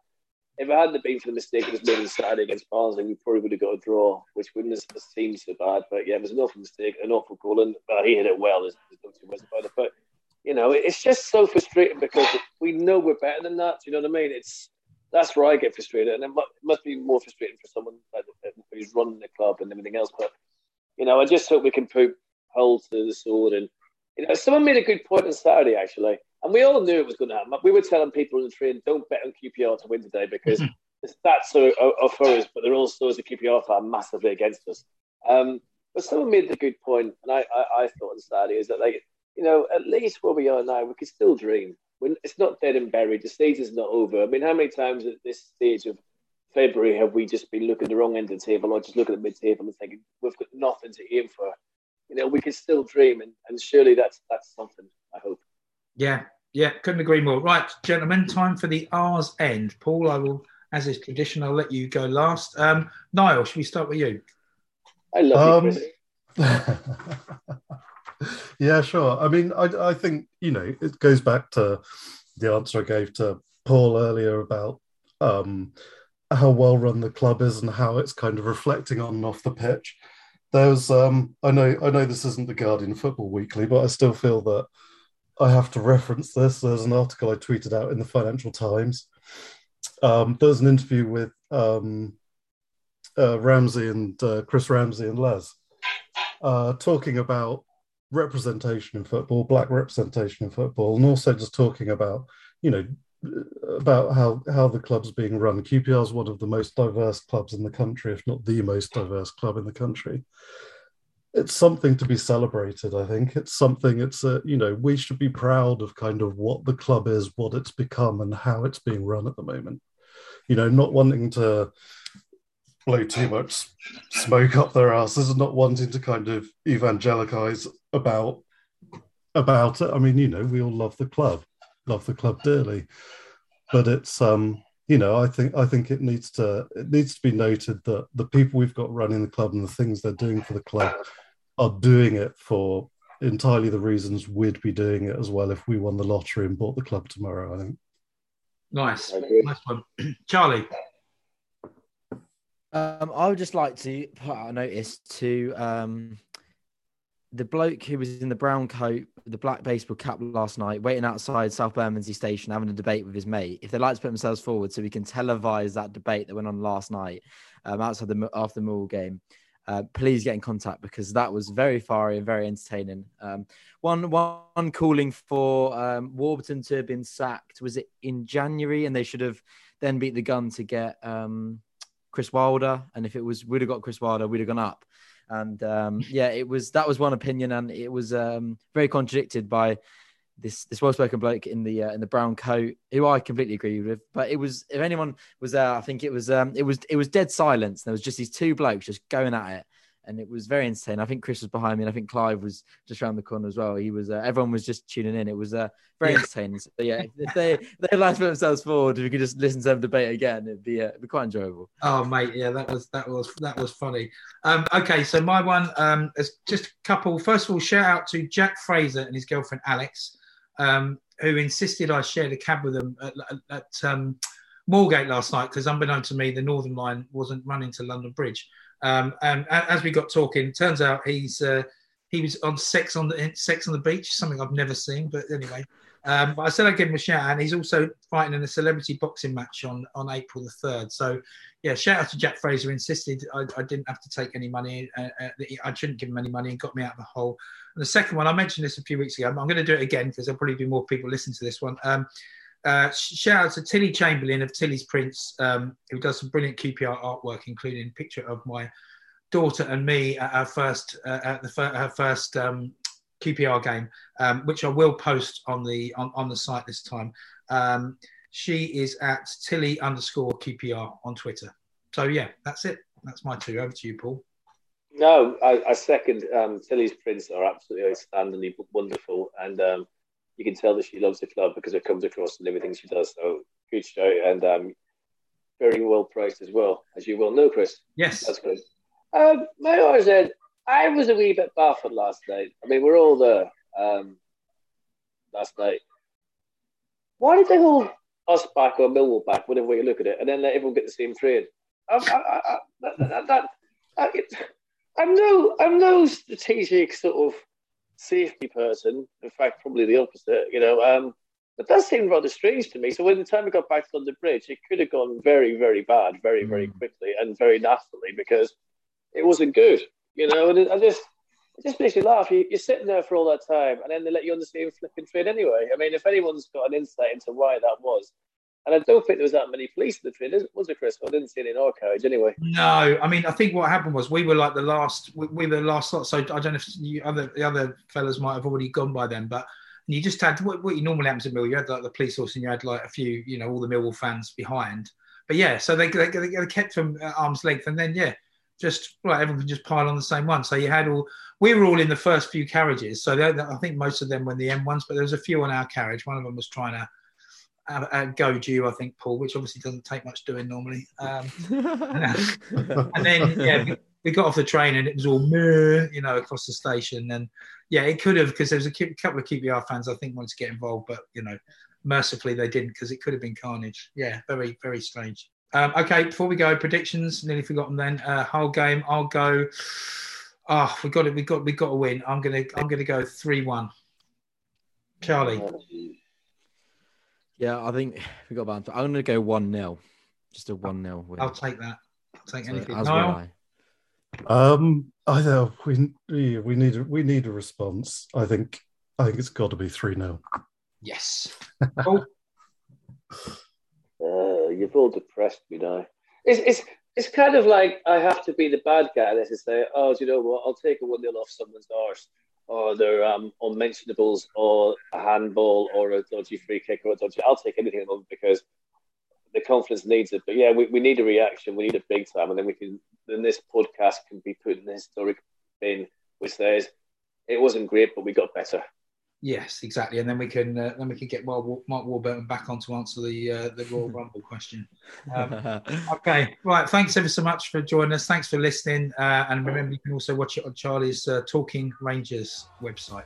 If it hadn't been for the mistake that was made on Saturday against Barnsley, we probably would have got a draw, which wouldn't have seemed so bad. But yeah, it was an awful mistake, an awful goal, and well, he hit it well. There's, there's no two ways you know, it's just so frustrating because we know we're better than that. You know what I mean? It's that's where I get frustrated, and it mu- it must be more frustrating for someone who's running the club and everything else. But you know, I just hope we can put hold to the sword. And you know, someone made a good point on Saturday actually, and we all knew it was going to happen. We were telling people in the train, don't bet on QPR to win today because the stats are, are, are for us, but they're also as a QPR fan massively against us. Um, but someone made a good point, and I, I, I thought on Saturday is that like you know, at least where we are now, we can still dream. When it's not dead and buried, the stage is not over. I mean, how many times at this stage of February have we just been looking at the wrong end of the table or just looking at the mid table and thinking we've got nothing to aim for? You know, we can still dream, and, and surely that's that's something. I hope. Yeah, yeah, couldn't agree more. Right, gentlemen, time for the R's end. Paul, I will, as is tradition, I'll let you go last. Um, Niall, should we start with you? I love you, Um, Chris. yeah, sure. I mean, I, I think, you know, it goes back to the answer I gave to Paul earlier about um, how well run the club is and how it's kind of reflecting on and off the pitch. There's, um, I know, I know this isn't the Guardian Football Weekly, but I still feel that I have to reference this. There's an article I tweeted out in the Financial Times. Um, there's an interview with um, uh, Ramsey and uh, Chris Ramsey and Les uh, talking about representation in football, black representation in football, and also just talking about, you know, about how how the club's being run. QPR is one of the most diverse clubs in the country, if not the most diverse club in the country. It's something to be celebrated. I think it's something. It's a you know we should be proud of kind of what the club is, what it's become, and how it's being run at the moment. You know, not wanting to blow too much smoke up their asses and not wanting to kind of evangelicize about about it. I mean, you know, we all love the club, love the club dearly, but it's um, you know, I think I think it needs to it needs to be noted that the people we've got running the club and the things they're doing for the club are doing it for entirely the reasons we'd be doing it as well if we won the lottery and bought the club tomorrow. I think. Nice, I nice one, Charlie. Um, I would just like to put out a notice to um, the bloke who was in the brown coat, the black baseball cap last night, waiting outside South Bermondsey Station, having a debate with his mate. If they'd like to put themselves forward, so we can televise that debate that went on last night um, outside the after the Mill game, uh, please get in contact because that was very fiery and very entertaining. Um, one one calling for um, Warburton to have been sacked. Was it in January? And they should have then beat the gun to get um, Chris Wilder. And if it was we'd have got Chris Wilder, we'd have gone up. And um, yeah, it was that was one opinion, and it was um, very contradicted by this this well spoken bloke in the uh, in the brown coat, who I completely agree with. But it was if anyone was there, I think it was um, it was it was dead silence. There was just these two blokes just going at it, and it was very entertaining. I think Chris was behind me, and I think Clive was just around the corner as well. He was uh, everyone was just tuning in. It was uh, very entertaining. So yeah, if they they like to put themselves forward, if we could just listen to them debate again, it'd be uh, it'd be quite enjoyable. Oh, mate, yeah, that was that was that was funny. Um, okay, so my one um, is just a couple. First of all, shout out to Jack Fraser and his girlfriend Alex, um, who insisted I shared a cab with them at, at, um, Moorgate last night because, unbeknown to me, the Northern Line wasn't running to London Bridge. Um, and as we got talking, turns out he's uh, he was on Sex on the Sex on the Beach, something I've never seen, but anyway. Um, but I said I'd give him a shout, out, and he's also fighting in a celebrity boxing match on on April the third. So yeah, shout out to Jack Fraser. Insisted I, I didn't have to take any money. Uh, uh, I shouldn't give him any money, and got me out of the hole. And the second one, I mentioned this a few weeks ago. I'm going to do it again because there'll probably be more people listening to this one. Um, uh, shout out to Tilly Chamberlain of Tilly's Prints, um, who does some brilliant QPR artwork, including a picture of my daughter and me at our first uh, at the fir- her first um, QPR game, um, which I will post on the on, on the site this time. Um, she is at Tilly underscore QPR on Twitter. So yeah, that's it. That's my two. Over to you, Paul. No, I, I second. Um, Tilly's prints are absolutely outstandingly wonderful, and um, you can tell that she loves the club because it comes across in everything she does. So good show, and um, very well priced as well, as you well know, Chris. Yes. That's good. Um, my RZ, I was a wee bit baffled last night. I mean, we're all there um, last night. Why did they hold us back or Millwall back, whatever way you look at it, and then let everyone get the same trade? I, I, I, I, that, that, it, I'm no, I'm no strategic sort of safety person. In fact, probably the opposite. You know, um, but that seemed rather strange to me. So when the time we got back to London Bridge, it could have gone very, very bad, very, very quickly, and very nastily because it wasn't good. You know, and I just, it just makes you laugh. You, you're sitting there for all that time, and then they let you on the same flipping train anyway. I mean, if anyone's got an insight into why that was, and I don't think there was that many police in the train, was it, Chris? I didn't see any in our carriage anyway. No, I mean, I think what happened was we were like the last, we, we were the last lot. So I don't know if you other the other fellas might have already gone by then, but you just had what, what you normally happens in Mill. You had like the police force, and you had like a few, you know, all the Millwall fans behind. But yeah, so they they, they, kept from uh, arm's length, and then yeah, just right, everyone can just pile on the same one. So you had all, we were all in the first few carriages. So they, I think most of them were in the M1s, but there was a few on our carriage. One of them was trying to. Uh, uh, go you, I think, Paul, which obviously doesn't take much doing normally. Um, and then yeah, we, we got off the train and it was all you know, across the station. And yeah, it could have because there was a couple of QPR fans I think wanted to get involved, but you know, mercifully they didn't because it could have been carnage. Yeah, very very strange. Um, okay, before we go, predictions. Nearly forgotten. Then uh, whole game. I'll go. Oh, we got it. We got we got to win. I'm gonna I'm gonna go three one. Charlie. Yeah, I think we got about. I'm going to go one 0 just a one 0 win. I'll take that. I'll take So, anything. as will Niall? I. Um, I know we we we need we need a response. I think I think it's got to be three 0 Yes. Paul? All depressed me now. It's, it's, it's kind of like I have to be the bad guy and say, oh, do you know what? I'll take a 1 0 off someone's arse, or their um, unmentionables, or a handball, or a dodgy free kick, or a dodgy. I'll take anything because the confidence needs it. But yeah, we, we need a reaction. We need a big time. And then we can, then this podcast can be put in the historic bin, which says, it wasn't great, but we got better. Yes, exactly, and then we can uh, then we can get Mark, Mark Warburton back on to answer the uh, the Royal Rumble question. Um, okay, right. Thanks ever so much for joining us. Thanks for listening, uh, and remember you can also watch it on Charlie's uh, Talking Rangers website.